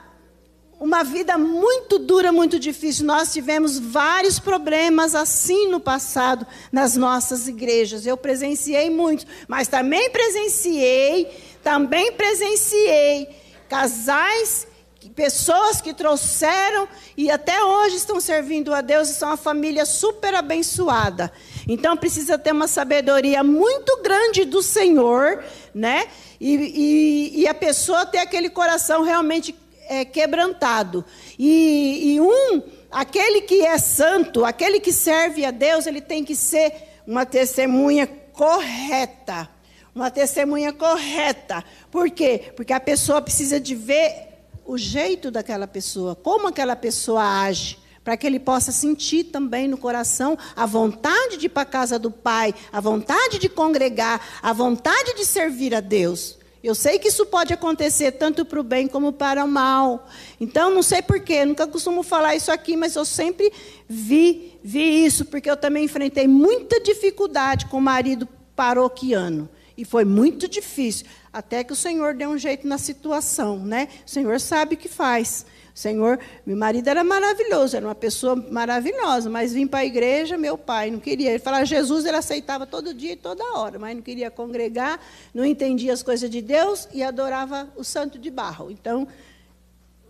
uma vida muito dura, muito difícil. Nós tivemos vários problemas assim no passado nas nossas igrejas. Eu presenciei muitos, mas também presenciei também presenciei casais pessoas que trouxeram e até hoje estão servindo a Deus e são uma família super abençoada. Então precisa ter uma sabedoria muito grande do Senhor, né? E, e, e a pessoa ter aquele coração realmente é, quebrantado. E, e um, aquele que é santo, aquele que serve a Deus, ele tem que ser uma testemunha correta. Uma testemunha correta. Por quê? Porque a pessoa precisa de ver o jeito daquela pessoa, como aquela pessoa age, para que ele possa sentir também no coração a vontade de ir para a casa do Pai, a vontade de congregar, a vontade de servir a Deus. Eu sei que isso pode acontecer tanto para o bem como para o mal. Então, não sei porquê, nunca costumo falar isso aqui, mas eu sempre vi, vi isso, porque eu também enfrentei muita dificuldade com o marido paroquiano. E foi muito difícil, até que o Senhor deu um jeito na situação, né? O Senhor sabe o que faz. Senhor, meu marido era maravilhoso, era uma pessoa maravilhosa, mas vim para a igreja, meu pai não queria. Ele falava Jesus, ele aceitava todo dia e toda hora, mas não queria congregar, não entendia as coisas de Deus e adorava o santo de barro. Então,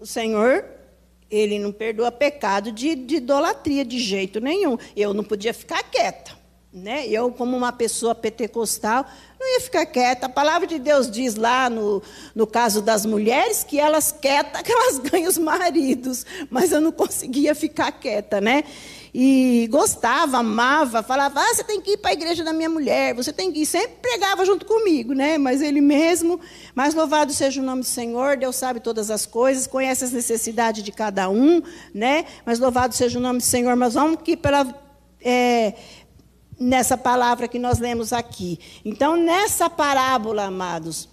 o Senhor, ele não perdoa pecado de, de idolatria de jeito nenhum. Eu não podia ficar quieta. Né? Eu, como uma pessoa pentecostal, não ia ficar quieta. A palavra de Deus diz lá no, no caso das mulheres que elas quietas, que elas ganham os maridos. Mas eu não conseguia ficar quieta, né? E gostava, amava, falava, ah, você tem que ir para a igreja da minha mulher, você tem que ir. Sempre pregava junto comigo, né? Mas ele mesmo, mais louvado seja o nome do Senhor, Deus sabe todas as coisas, conhece as necessidades de cada um, né? Mas louvado seja o nome do Senhor. Mas vamos que pela. É, nessa palavra que nós lemos aqui. Então, nessa parábola, amados,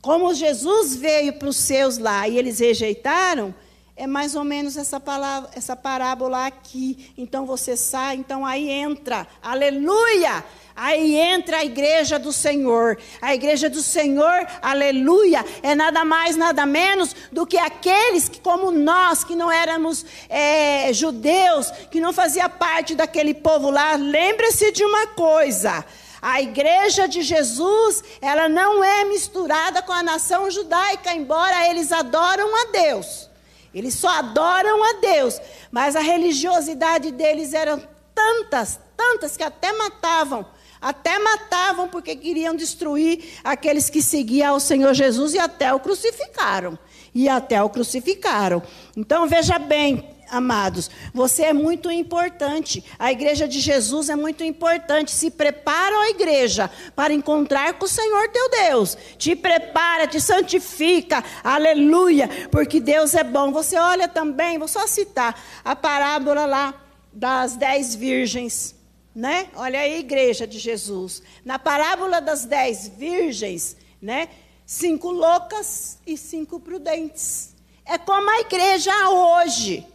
como Jesus veio para os seus lá e eles rejeitaram, é mais ou menos essa palavra, essa parábola aqui. Então você sai, então aí entra. Aleluia! Aí entra a igreja do Senhor. A igreja do Senhor, aleluia, é nada mais, nada menos do que aqueles que, como nós, que não éramos é, judeus, que não fazia parte daquele povo lá, lembre-se de uma coisa. A igreja de Jesus, ela não é misturada com a nação judaica, embora eles adoram a Deus. Eles só adoram a Deus, mas a religiosidade deles era tantas, tantas que até matavam até matavam porque queriam destruir aqueles que seguiam ao Senhor Jesus e até o crucificaram. E até o crucificaram. Então veja bem, amados, você é muito importante. A igreja de Jesus é muito importante. Se prepara a igreja para encontrar com o Senhor teu Deus. Te prepara, te santifica. Aleluia, porque Deus é bom. Você olha também, vou só citar a parábola lá das dez virgens né? Olha aí a igreja de Jesus. Na parábola das dez virgens, né? Cinco loucas e cinco prudentes. É como a igreja hoje.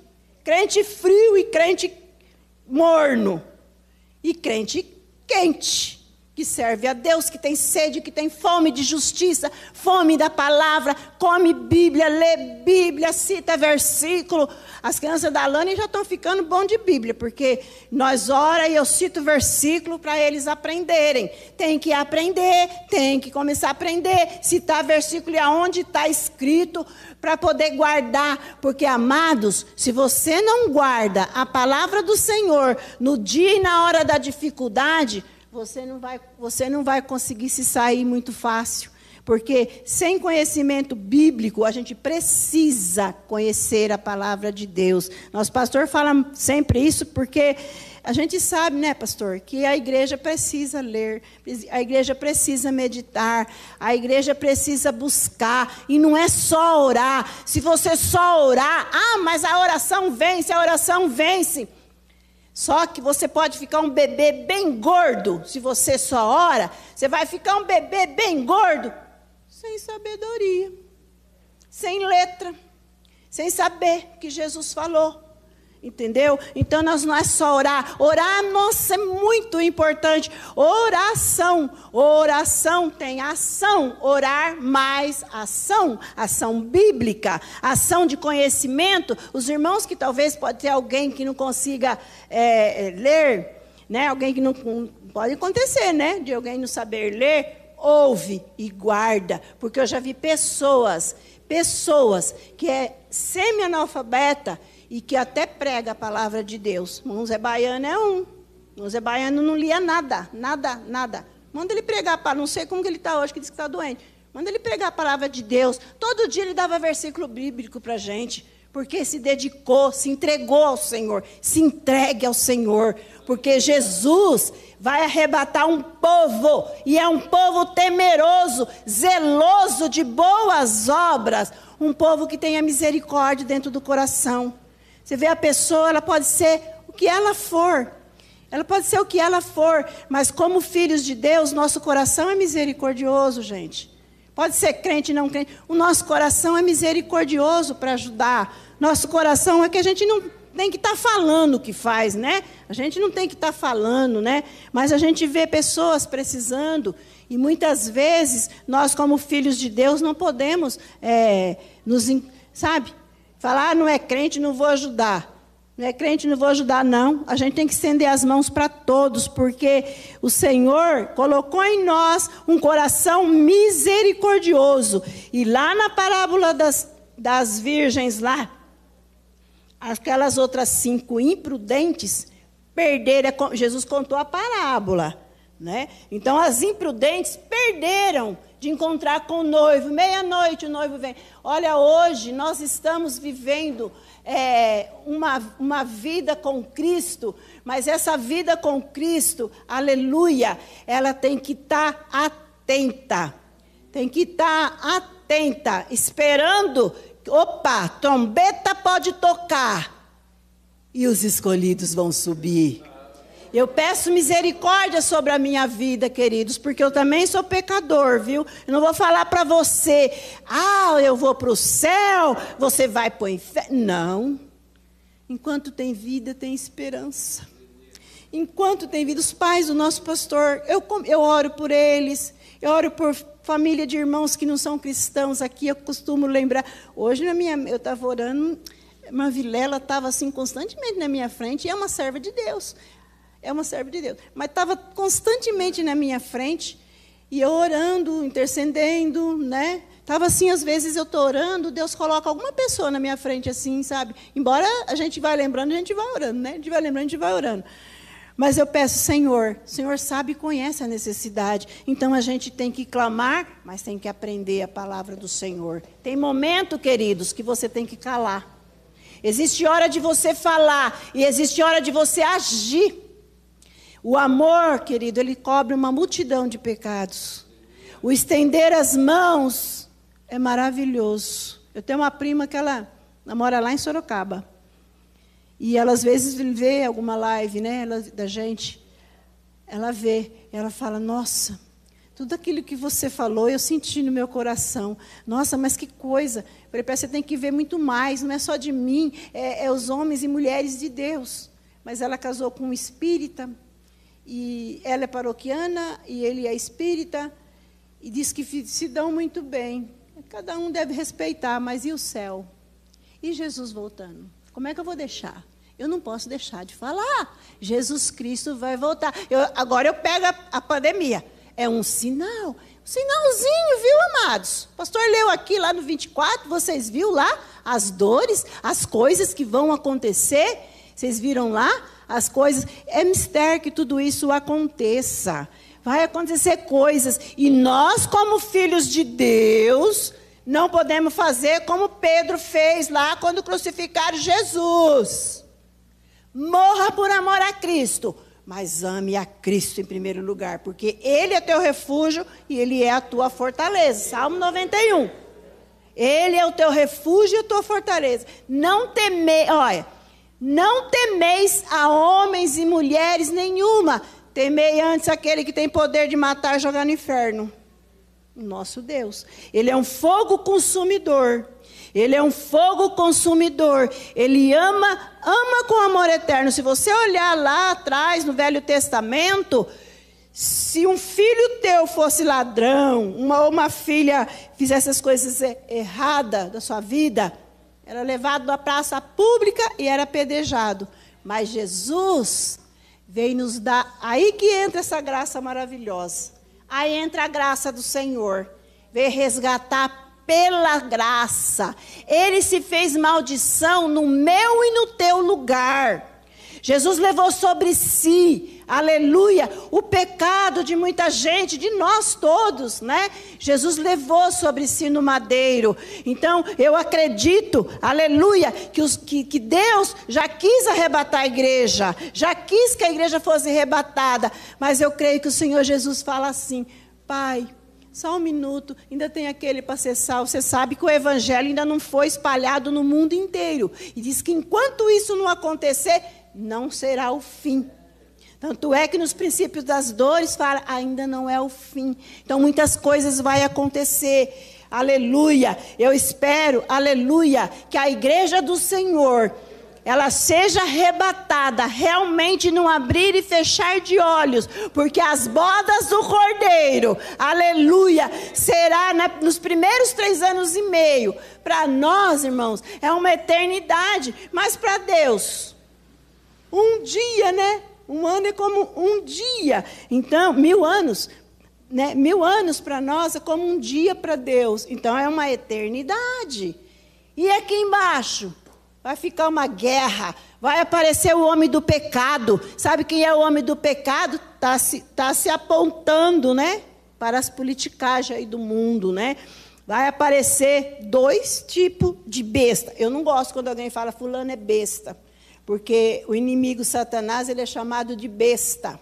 Crente frio e crente morno. E crente quente que serve a Deus, que tem sede, que tem fome de justiça, fome da palavra, come Bíblia, lê Bíblia, cita versículo. As crianças da Lani já estão ficando bom de Bíblia, porque nós ora e eu cito versículo para eles aprenderem. Tem que aprender, tem que começar a aprender, citar versículo e aonde está escrito para poder guardar, porque amados, se você não guarda a palavra do Senhor no dia e na hora da dificuldade, você não vai, você não vai conseguir se sair muito fácil. Porque sem conhecimento bíblico, a gente precisa conhecer a palavra de Deus. Nosso pastor fala sempre isso porque a gente sabe, né, pastor, que a igreja precisa ler, a igreja precisa meditar, a igreja precisa buscar, e não é só orar. Se você só orar, ah, mas a oração vence, a oração vence. Só que você pode ficar um bebê bem gordo, se você só ora, você vai ficar um bebê bem gordo, sem sabedoria, sem letra, sem saber o que Jesus falou. Entendeu? Então nós não é só orar. Orar, nossa, é muito importante. Oração. Oração tem ação. Orar mais ação. Ação bíblica. Ação de conhecimento. Os irmãos que talvez pode ter alguém que não consiga é, é ler, né? Alguém que não. Pode acontecer, né? De alguém não saber ler. Ouve e guarda. Porque eu já vi pessoas pessoas que é semi-analfabeta e que até prega a palavra de Deus. Zé Baiano é um. Zé Baiano não lia nada, nada, nada. Manda ele pregar, para não sei como que ele está hoje, que diz que está doente. Manda ele pregar a palavra de Deus. Todo dia ele dava versículo bíblico para a gente. Porque se dedicou, se entregou ao Senhor. Se entregue ao Senhor. Porque Jesus vai arrebatar um povo. E é um povo temeroso, zeloso de boas obras. Um povo que tenha misericórdia dentro do coração. Você vê a pessoa, ela pode ser o que ela for. Ela pode ser o que ela for, mas como filhos de Deus, nosso coração é misericordioso, gente. Pode ser crente, não crente. O nosso coração é misericordioso para ajudar. Nosso coração é que a gente não tem que estar tá falando o que faz, né? A gente não tem que estar tá falando, né? Mas a gente vê pessoas precisando e muitas vezes nós, como filhos de Deus, não podemos é, nos, sabe? Falar, ah, não é crente, não vou ajudar. Não é crente, não vou ajudar, não. A gente tem que estender as mãos para todos, porque o Senhor colocou em nós um coração misericordioso. E lá na parábola das, das virgens, lá, aquelas outras cinco imprudentes perderam. Jesus contou a parábola. Né? Então as imprudentes perderam de encontrar com o noivo. Meia-noite o noivo vem. Olha, hoje nós estamos vivendo é, uma, uma vida com Cristo, mas essa vida com Cristo, aleluia, ela tem que estar tá atenta. Tem que estar tá atenta, esperando. Opa, trombeta pode tocar. E os escolhidos vão subir. Eu peço misericórdia sobre a minha vida, queridos, porque eu também sou pecador, viu? Eu não vou falar para você, ah, eu vou para o céu, você vai para o inferno. Não. Enquanto tem vida, tem esperança. Enquanto tem vida, os pais do nosso pastor, eu, eu oro por eles, eu oro por família de irmãos que não são cristãos aqui, eu costumo lembrar. Hoje na minha, eu estava orando, uma vilela estava assim constantemente na minha frente, e é uma serva de Deus é uma serva de Deus. Mas estava constantemente na minha frente, e eu orando, intercedendo, né? Estava assim, às vezes eu estou orando, Deus coloca alguma pessoa na minha frente assim, sabe? Embora a gente vá lembrando, a gente vai orando, né? A gente vai lembrando, a gente vai orando. Mas eu peço, Senhor, o Senhor sabe e conhece a necessidade. Então a gente tem que clamar, mas tem que aprender a palavra do Senhor. Tem momento, queridos, que você tem que calar. Existe hora de você falar e existe hora de você agir. O amor, querido, ele cobre uma multidão de pecados. O estender as mãos é maravilhoso. Eu tenho uma prima que ela, ela mora lá em Sorocaba. E ela às vezes vê alguma live, né, ela, da gente. Ela vê, ela fala: "Nossa, tudo aquilo que você falou, eu senti no meu coração. Nossa, mas que coisa. Falei, você tem que ver muito mais, não é só de mim, é, é os homens e mulheres de Deus. Mas ela casou com um espírita, e ela é paroquiana e ele é espírita, e diz que se dão muito bem. Cada um deve respeitar, mas e o céu? E Jesus voltando? Como é que eu vou deixar? Eu não posso deixar de falar. Jesus Cristo vai voltar. Eu, agora eu pego a, a pandemia. É um sinal. Um sinalzinho, viu, amados? O pastor leu aqui lá no 24, vocês viram lá as dores, as coisas que vão acontecer? Vocês viram lá? As coisas. É mistério que tudo isso aconteça. Vai acontecer coisas. E nós, como filhos de Deus, não podemos fazer como Pedro fez lá quando crucificaram Jesus. Morra por amor a Cristo, mas ame a Cristo em primeiro lugar, porque Ele é teu refúgio e Ele é a tua fortaleza. Salmo 91. Ele é o teu refúgio e a tua fortaleza. Não temer, olha. Não temeis a homens e mulheres nenhuma. Temei antes aquele que tem poder de matar e jogar no inferno. Nosso Deus. Ele é um fogo consumidor. Ele é um fogo consumidor. Ele ama, ama com amor eterno. Se você olhar lá atrás no Velho Testamento, se um filho teu fosse ladrão, uma, uma filha fizesse as coisas erradas da sua vida, era levado à praça pública e era apedrejado. Mas Jesus veio nos dar. Aí que entra essa graça maravilhosa. Aí entra a graça do Senhor. Veio resgatar pela graça. Ele se fez maldição no meu e no teu lugar. Jesus levou sobre si, aleluia, o pecado de muita gente, de nós todos, né? Jesus levou sobre si no madeiro. Então, eu acredito, aleluia, que, os, que, que Deus já quis arrebatar a igreja, já quis que a igreja fosse arrebatada, mas eu creio que o Senhor Jesus fala assim: Pai, só um minuto, ainda tem aquele para ser salvo. Você sabe que o evangelho ainda não foi espalhado no mundo inteiro. E diz que enquanto isso não acontecer, não será o fim. Tanto é que nos princípios das dores fala, ainda não é o fim. Então muitas coisas vai acontecer. Aleluia. Eu espero, aleluia, que a igreja do Senhor ela seja arrebatada realmente num abrir e fechar de olhos, porque as bodas do Cordeiro, aleluia, será na, nos primeiros três anos e meio. Para nós, irmãos, é uma eternidade, mas para Deus, um dia, né? Um ano é como um dia. Então, mil anos, né? Mil anos para nós é como um dia para Deus. Então, é uma eternidade. E aqui embaixo? Vai ficar uma guerra. Vai aparecer o homem do pecado. Sabe quem é o homem do pecado? Está se, tá se apontando, né? Para as politicagens aí do mundo, né? Vai aparecer dois tipos de besta. Eu não gosto quando alguém fala fulano é besta. Porque o inimigo Satanás ele é chamado de besta.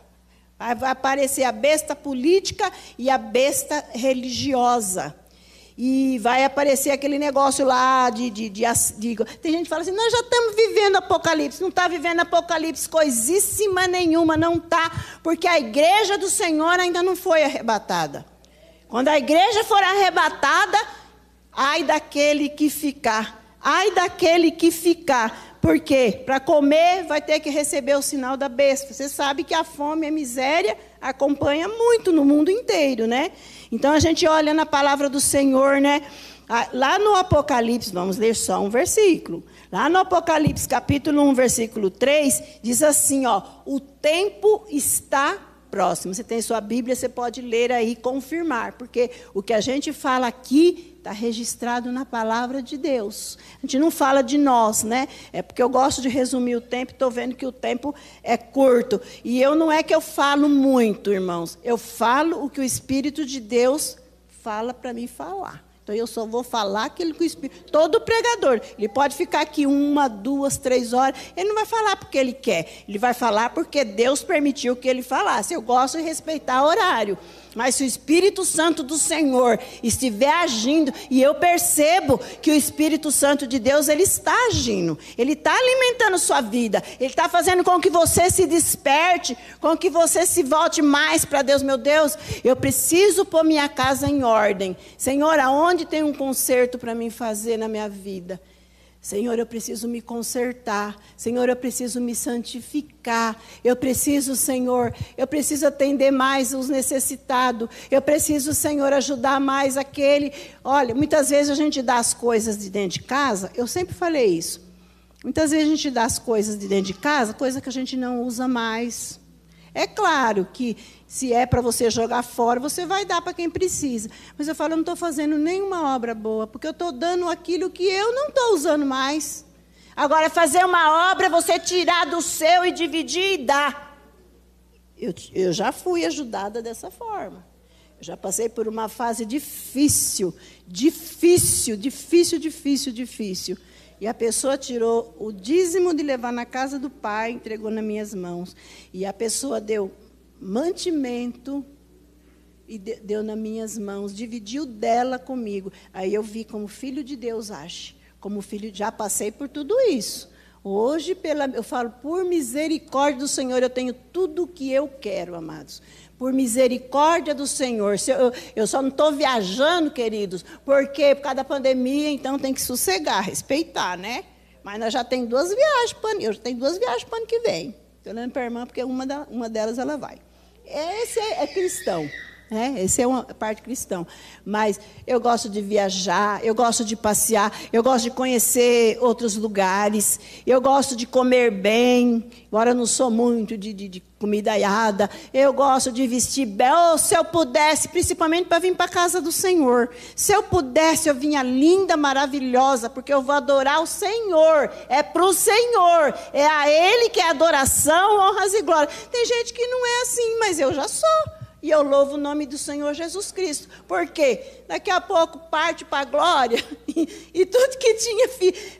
Vai aparecer a besta política e a besta religiosa. E vai aparecer aquele negócio lá de, de, de, de, Tem gente que fala assim: nós já estamos vivendo Apocalipse. Não está vivendo Apocalipse coisíssima nenhuma, não está, porque a igreja do Senhor ainda não foi arrebatada. Quando a igreja for arrebatada, ai daquele que ficar. Ai daquele que ficar. Por quê? Para comer vai ter que receber o sinal da besta. Você sabe que a fome e a miséria acompanha muito no mundo inteiro, né? Então a gente olha na palavra do Senhor, né? Lá no Apocalipse, vamos ler só um versículo. Lá no Apocalipse, capítulo 1, versículo 3, diz assim, ó: "O tempo está próximo". Você tem sua Bíblia, você pode ler aí e confirmar, porque o que a gente fala aqui Está registrado na palavra de Deus. A gente não fala de nós, né? É porque eu gosto de resumir o tempo, estou vendo que o tempo é curto. E eu não é que eu falo muito, irmãos. Eu falo o que o Espírito de Deus fala para mim falar. Então eu só vou falar aquilo que o Espírito. Todo pregador, ele pode ficar aqui uma, duas, três horas. Ele não vai falar porque ele quer. Ele vai falar porque Deus permitiu que ele falasse. Eu gosto de respeitar horário. Mas se o Espírito Santo do Senhor estiver agindo, e eu percebo que o Espírito Santo de Deus, ele está agindo, ele está alimentando sua vida, ele está fazendo com que você se desperte, com que você se volte mais para Deus. Meu Deus, eu preciso pôr minha casa em ordem. Senhor, aonde tem um conserto para mim fazer na minha vida? Senhor, eu preciso me consertar. Senhor, eu preciso me santificar. Eu preciso, Senhor, eu preciso atender mais os necessitados. Eu preciso, Senhor, ajudar mais aquele. Olha, muitas vezes a gente dá as coisas de dentro de casa. Eu sempre falei isso. Muitas vezes a gente dá as coisas de dentro de casa, coisa que a gente não usa mais. É claro que se é para você jogar fora, você vai dar para quem precisa. Mas eu falo, eu não estou fazendo nenhuma obra boa, porque eu estou dando aquilo que eu não estou usando mais. Agora, fazer uma obra, você tirar do seu e dividir e dar. Eu, eu já fui ajudada dessa forma. Eu já passei por uma fase difícil, difícil, difícil, difícil, difícil. E a pessoa tirou o dízimo de levar na casa do pai, entregou nas minhas mãos. E a pessoa deu mantimento e deu nas minhas mãos, dividiu dela comigo. Aí eu vi como filho de Deus age, como filho, já passei por tudo isso. Hoje, pela, eu falo, por misericórdia do Senhor, eu tenho tudo o que eu quero, amados por misericórdia do Senhor. Eu, eu só não estou viajando, queridos, porque por causa da pandemia, então tem que sossegar, respeitar, né? Mas nós já temos duas viagens para eu já tenho duas viagens para ano que vem. Estou olhando para a irmã, porque uma, da, uma delas ela vai. Esse é, é cristão. Né? Essa é uma parte cristã. Mas eu gosto de viajar, eu gosto de passear, eu gosto de conhecer outros lugares, eu gosto de comer bem, embora eu não sou muito de, de, de comida aiada, eu gosto de vestir bem. Oh, se eu pudesse, principalmente para vir para a casa do Senhor. Se eu pudesse, eu vinha linda, maravilhosa, porque eu vou adorar o Senhor. É para o Senhor. É a Ele que é adoração, honras e glória. Tem gente que não é assim, mas eu já sou. E eu louvo o nome do Senhor Jesus Cristo. Porque daqui a pouco parte para a glória. E, e, tudo que tinha,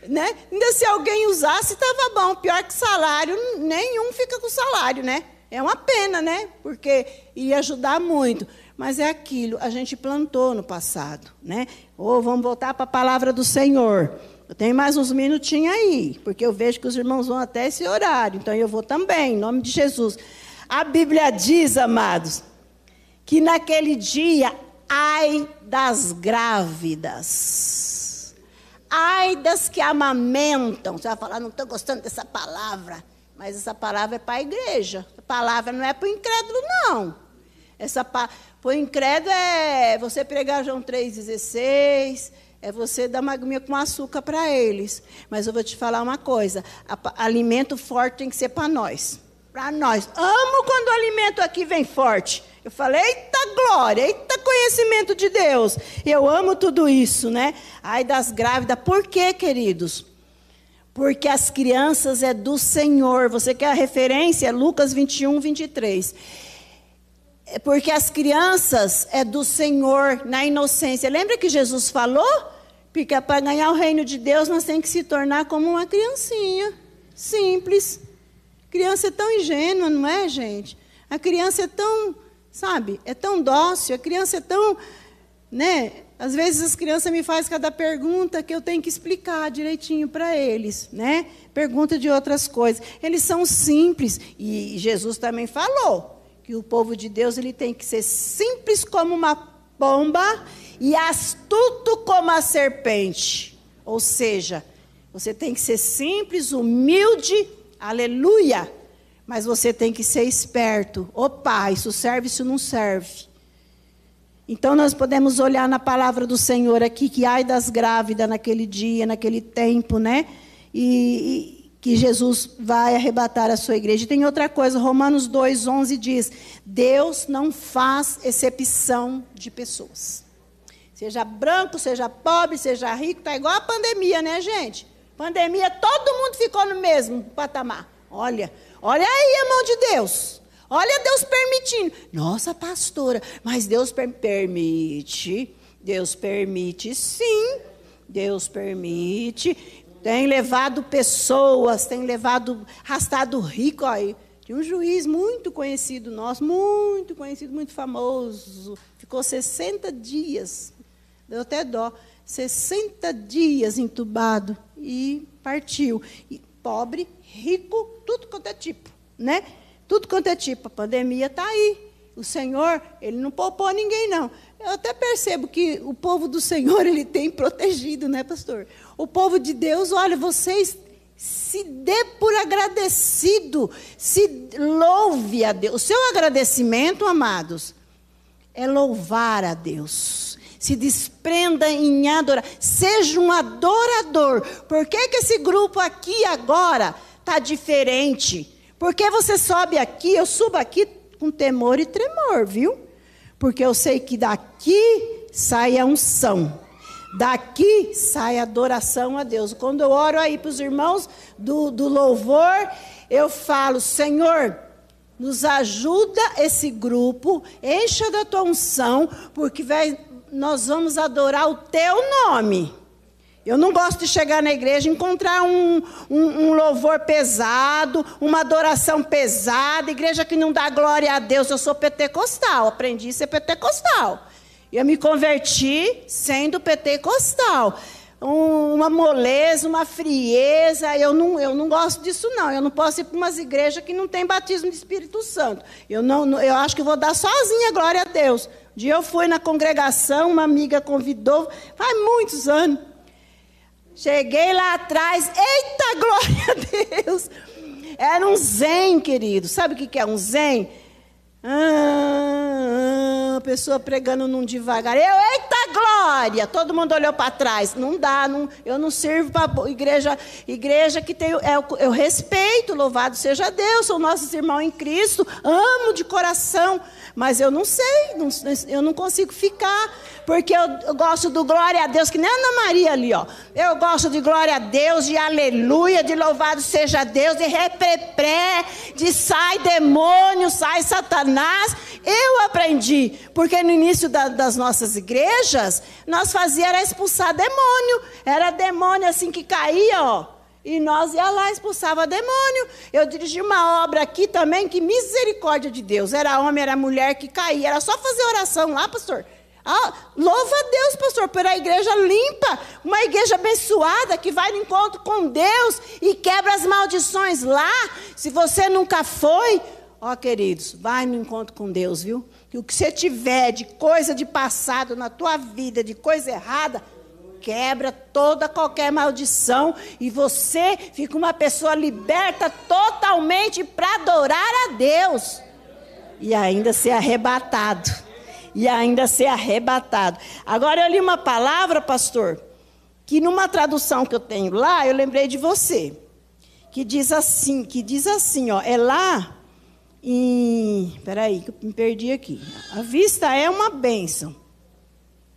né? Ainda se alguém usasse, estava bom. Pior que salário, nenhum fica com salário, né? É uma pena, né? Porque ia ajudar muito. Mas é aquilo, a gente plantou no passado, né? Ou vamos voltar para a palavra do Senhor. Eu tenho mais uns minutinhos aí, porque eu vejo que os irmãos vão até esse horário. Então eu vou também, em nome de Jesus. A Bíblia diz, amados, que naquele dia, ai das grávidas, ai das que amamentam. Você vai falar, não estou gostando dessa palavra, mas essa palavra é para a igreja. A palavra não é para o incrédulo, não. Essa para o incrédulo é você pregar João 3,16, é você dar uma aguinha com açúcar para eles. Mas eu vou te falar uma coisa: alimento forte tem que ser para nós. Para nós. Amo quando o alimento aqui vem forte. Eu falei, eita glória, eita conhecimento de Deus. Eu amo tudo isso, né? Ai das grávidas. Por quê, queridos? Porque as crianças é do Senhor. Você quer a referência? Lucas 21, 23. É porque as crianças é do Senhor na inocência. Lembra que Jesus falou? Porque para ganhar o reino de Deus nós temos que se tornar como uma criancinha. Simples. Criança é tão ingênua, não é, gente? A criança é tão Sabe? É tão dócil, a criança é tão. Né? Às vezes as crianças me fazem cada pergunta que eu tenho que explicar direitinho para eles, né? Pergunta de outras coisas. Eles são simples e Jesus também falou que o povo de Deus ele tem que ser simples como uma pomba e astuto como a serpente. Ou seja, você tem que ser simples, humilde, aleluia, mas você tem que ser esperto. Opa, isso serve, isso não serve. Então nós podemos olhar na palavra do Senhor aqui, que ai das grávidas naquele dia, naquele tempo, né? E, e que Jesus vai arrebatar a sua igreja. E tem outra coisa, Romanos 2,11 diz: Deus não faz exceção de pessoas. Seja branco, seja pobre, seja rico, está igual a pandemia, né, gente? Pandemia, todo mundo ficou no mesmo patamar. Olha, Olha aí a mão de Deus. Olha Deus permitindo. Nossa, pastora, mas Deus per permite. Deus permite, sim. Deus permite. Tem levado pessoas, tem levado, arrastado rico aí. Tinha um juiz muito conhecido nosso, muito conhecido, muito famoso. Ficou 60 dias. Deu até dó. 60 dias entubado e partiu. E pobre, rico, tudo quanto é tipo, né? Tudo quanto é tipo. A pandemia está aí. O Senhor, ele não poupou ninguém, não. Eu até percebo que o povo do Senhor, ele tem protegido, né, pastor? O povo de Deus, olha, vocês se dê por agradecido, se louve a Deus. O seu agradecimento, amados, é louvar a Deus. Se desprenda em adorar. Seja um adorador. Por que, que esse grupo aqui agora está diferente. Porque você sobe aqui, eu subo aqui com temor e tremor, viu? Porque eu sei que daqui sai a unção. Daqui sai a adoração a Deus. Quando eu oro aí para os irmãos do, do louvor, eu falo, Senhor, nos ajuda esse grupo, encha da tua unção, porque vai, nós vamos adorar o teu nome. Eu não gosto de chegar na igreja e encontrar um, um, um, louvor pesado, uma adoração pesada, igreja que não dá glória a Deus. Eu sou pentecostal, aprendi a ser pentecostal. Eu me converti sendo pentecostal. Um, uma moleza, uma frieza, eu não, eu não gosto disso, não. Eu não posso ir para umas igrejas que não tem batismo de Espírito Santo. Eu, não, eu acho que vou dar sozinha glória a Deus. Dia eu fui na congregação, uma amiga convidou, faz muitos anos. Cheguei lá atrás, eita glória a Deus! Era um zen, querido. Sabe o que é um zen? Ah, uma pessoa pregando num devagar. Eu, eita glória! Todo mundo olhou para trás. Não dá, não, eu não sirvo para igreja, igreja que tem. Eu, eu respeito, louvado seja Deus, são nossos irmãos em Cristo, amo de coração. Mas eu não sei, não, eu não consigo ficar. Porque eu, eu, gosto do glória a Deus, que nem a Ana Maria ali, ó. Eu gosto de glória a Deus, de aleluia, de louvado seja Deus, de reprepré, de sai demônio, sai Satanás. Eu aprendi, porque no início da, das nossas igrejas, nós fazíamos era expulsar demônio. Era demônio assim que caía, ó. E nós ia lá, expulsava demônio. Eu dirigi uma obra aqui também, que misericórdia de Deus. Era homem, era mulher que caía. Era só fazer oração lá, pastor. Ah, louva a Deus, pastor, pela igreja limpa, uma igreja abençoada que vai no encontro com Deus e quebra as maldições lá. Se você nunca foi, ó queridos, vai no encontro com Deus, viu? Que o que você tiver de coisa de passado na tua vida, de coisa errada, quebra toda qualquer maldição e você fica uma pessoa liberta totalmente para adorar a Deus e ainda ser arrebatado. E ainda ser arrebatado. Agora eu li uma palavra, pastor, que numa tradução que eu tenho lá, eu lembrei de você. Que diz assim, que diz assim, ó, é lá em, peraí, que eu me perdi aqui. A vista é uma bênção.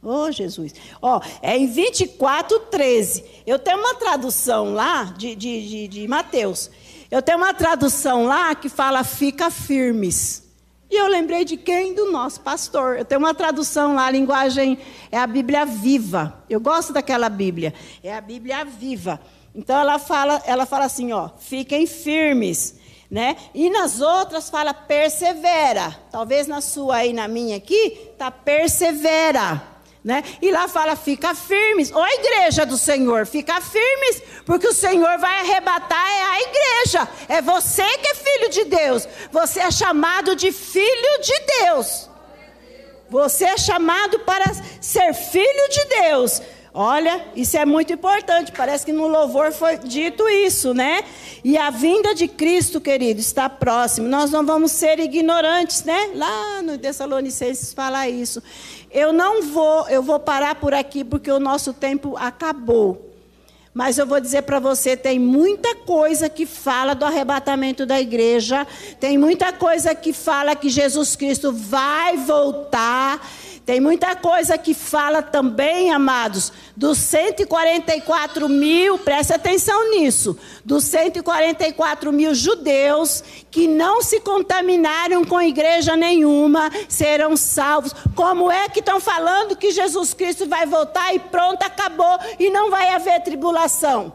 Oh, Jesus. Ó, oh, é em 24, 13. Eu tenho uma tradução lá de, de, de, de Mateus. Eu tenho uma tradução lá que fala fica firmes. E eu lembrei de quem? Do nosso pastor. Eu tenho uma tradução lá, a linguagem é a Bíblia viva. Eu gosto daquela Bíblia. É a Bíblia viva. Então ela fala, ela fala assim, ó, fiquem firmes, né? E nas outras fala persevera. Talvez na sua e na minha aqui tá persevera. Né? E lá fala, fica firmes. Ô igreja do Senhor, fica firmes, porque o Senhor vai arrebatar é a igreja. É você que é filho de Deus. Você é chamado de filho de Deus. Você é chamado para ser filho de Deus. Olha, isso é muito importante. Parece que no louvor foi dito isso, né? E a vinda de Cristo, querido, está próximo. Nós não vamos ser ignorantes, né? Lá no Tessalonicenses fala isso. Eu não vou, eu vou parar por aqui porque o nosso tempo acabou. Mas eu vou dizer para você, tem muita coisa que fala do arrebatamento da igreja, tem muita coisa que fala que Jesus Cristo vai voltar tem muita coisa que fala também, amados, dos 144 mil, preste atenção nisso, dos 144 mil judeus que não se contaminaram com igreja nenhuma, serão salvos. Como é que estão falando que Jesus Cristo vai voltar e pronto, acabou e não vai haver tribulação?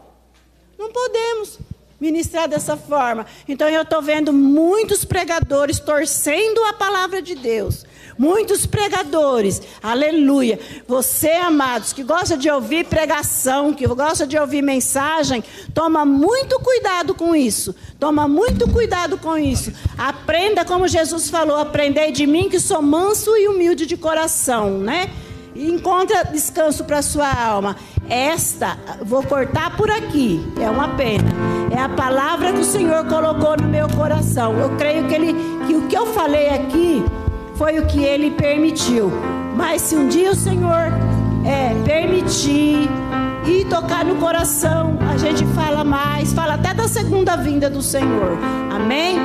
Não podemos ministrar dessa forma. Então eu estou vendo muitos pregadores torcendo a palavra de Deus Muitos pregadores, aleluia. Você, amados, que gosta de ouvir pregação, que gosta de ouvir mensagem, toma muito cuidado com isso. Toma muito cuidado com isso. Aprenda como Jesus falou: aprendei de mim que sou manso e humilde de coração, né? Encontra descanso para sua alma. Esta, vou cortar por aqui, é uma pena. É a palavra que o Senhor colocou no meu coração. Eu creio que, ele, que o que eu falei aqui foi o que ele permitiu. Mas se um dia o Senhor é, permitir e tocar no coração, a gente fala mais, fala até da segunda vinda do Senhor. Amém?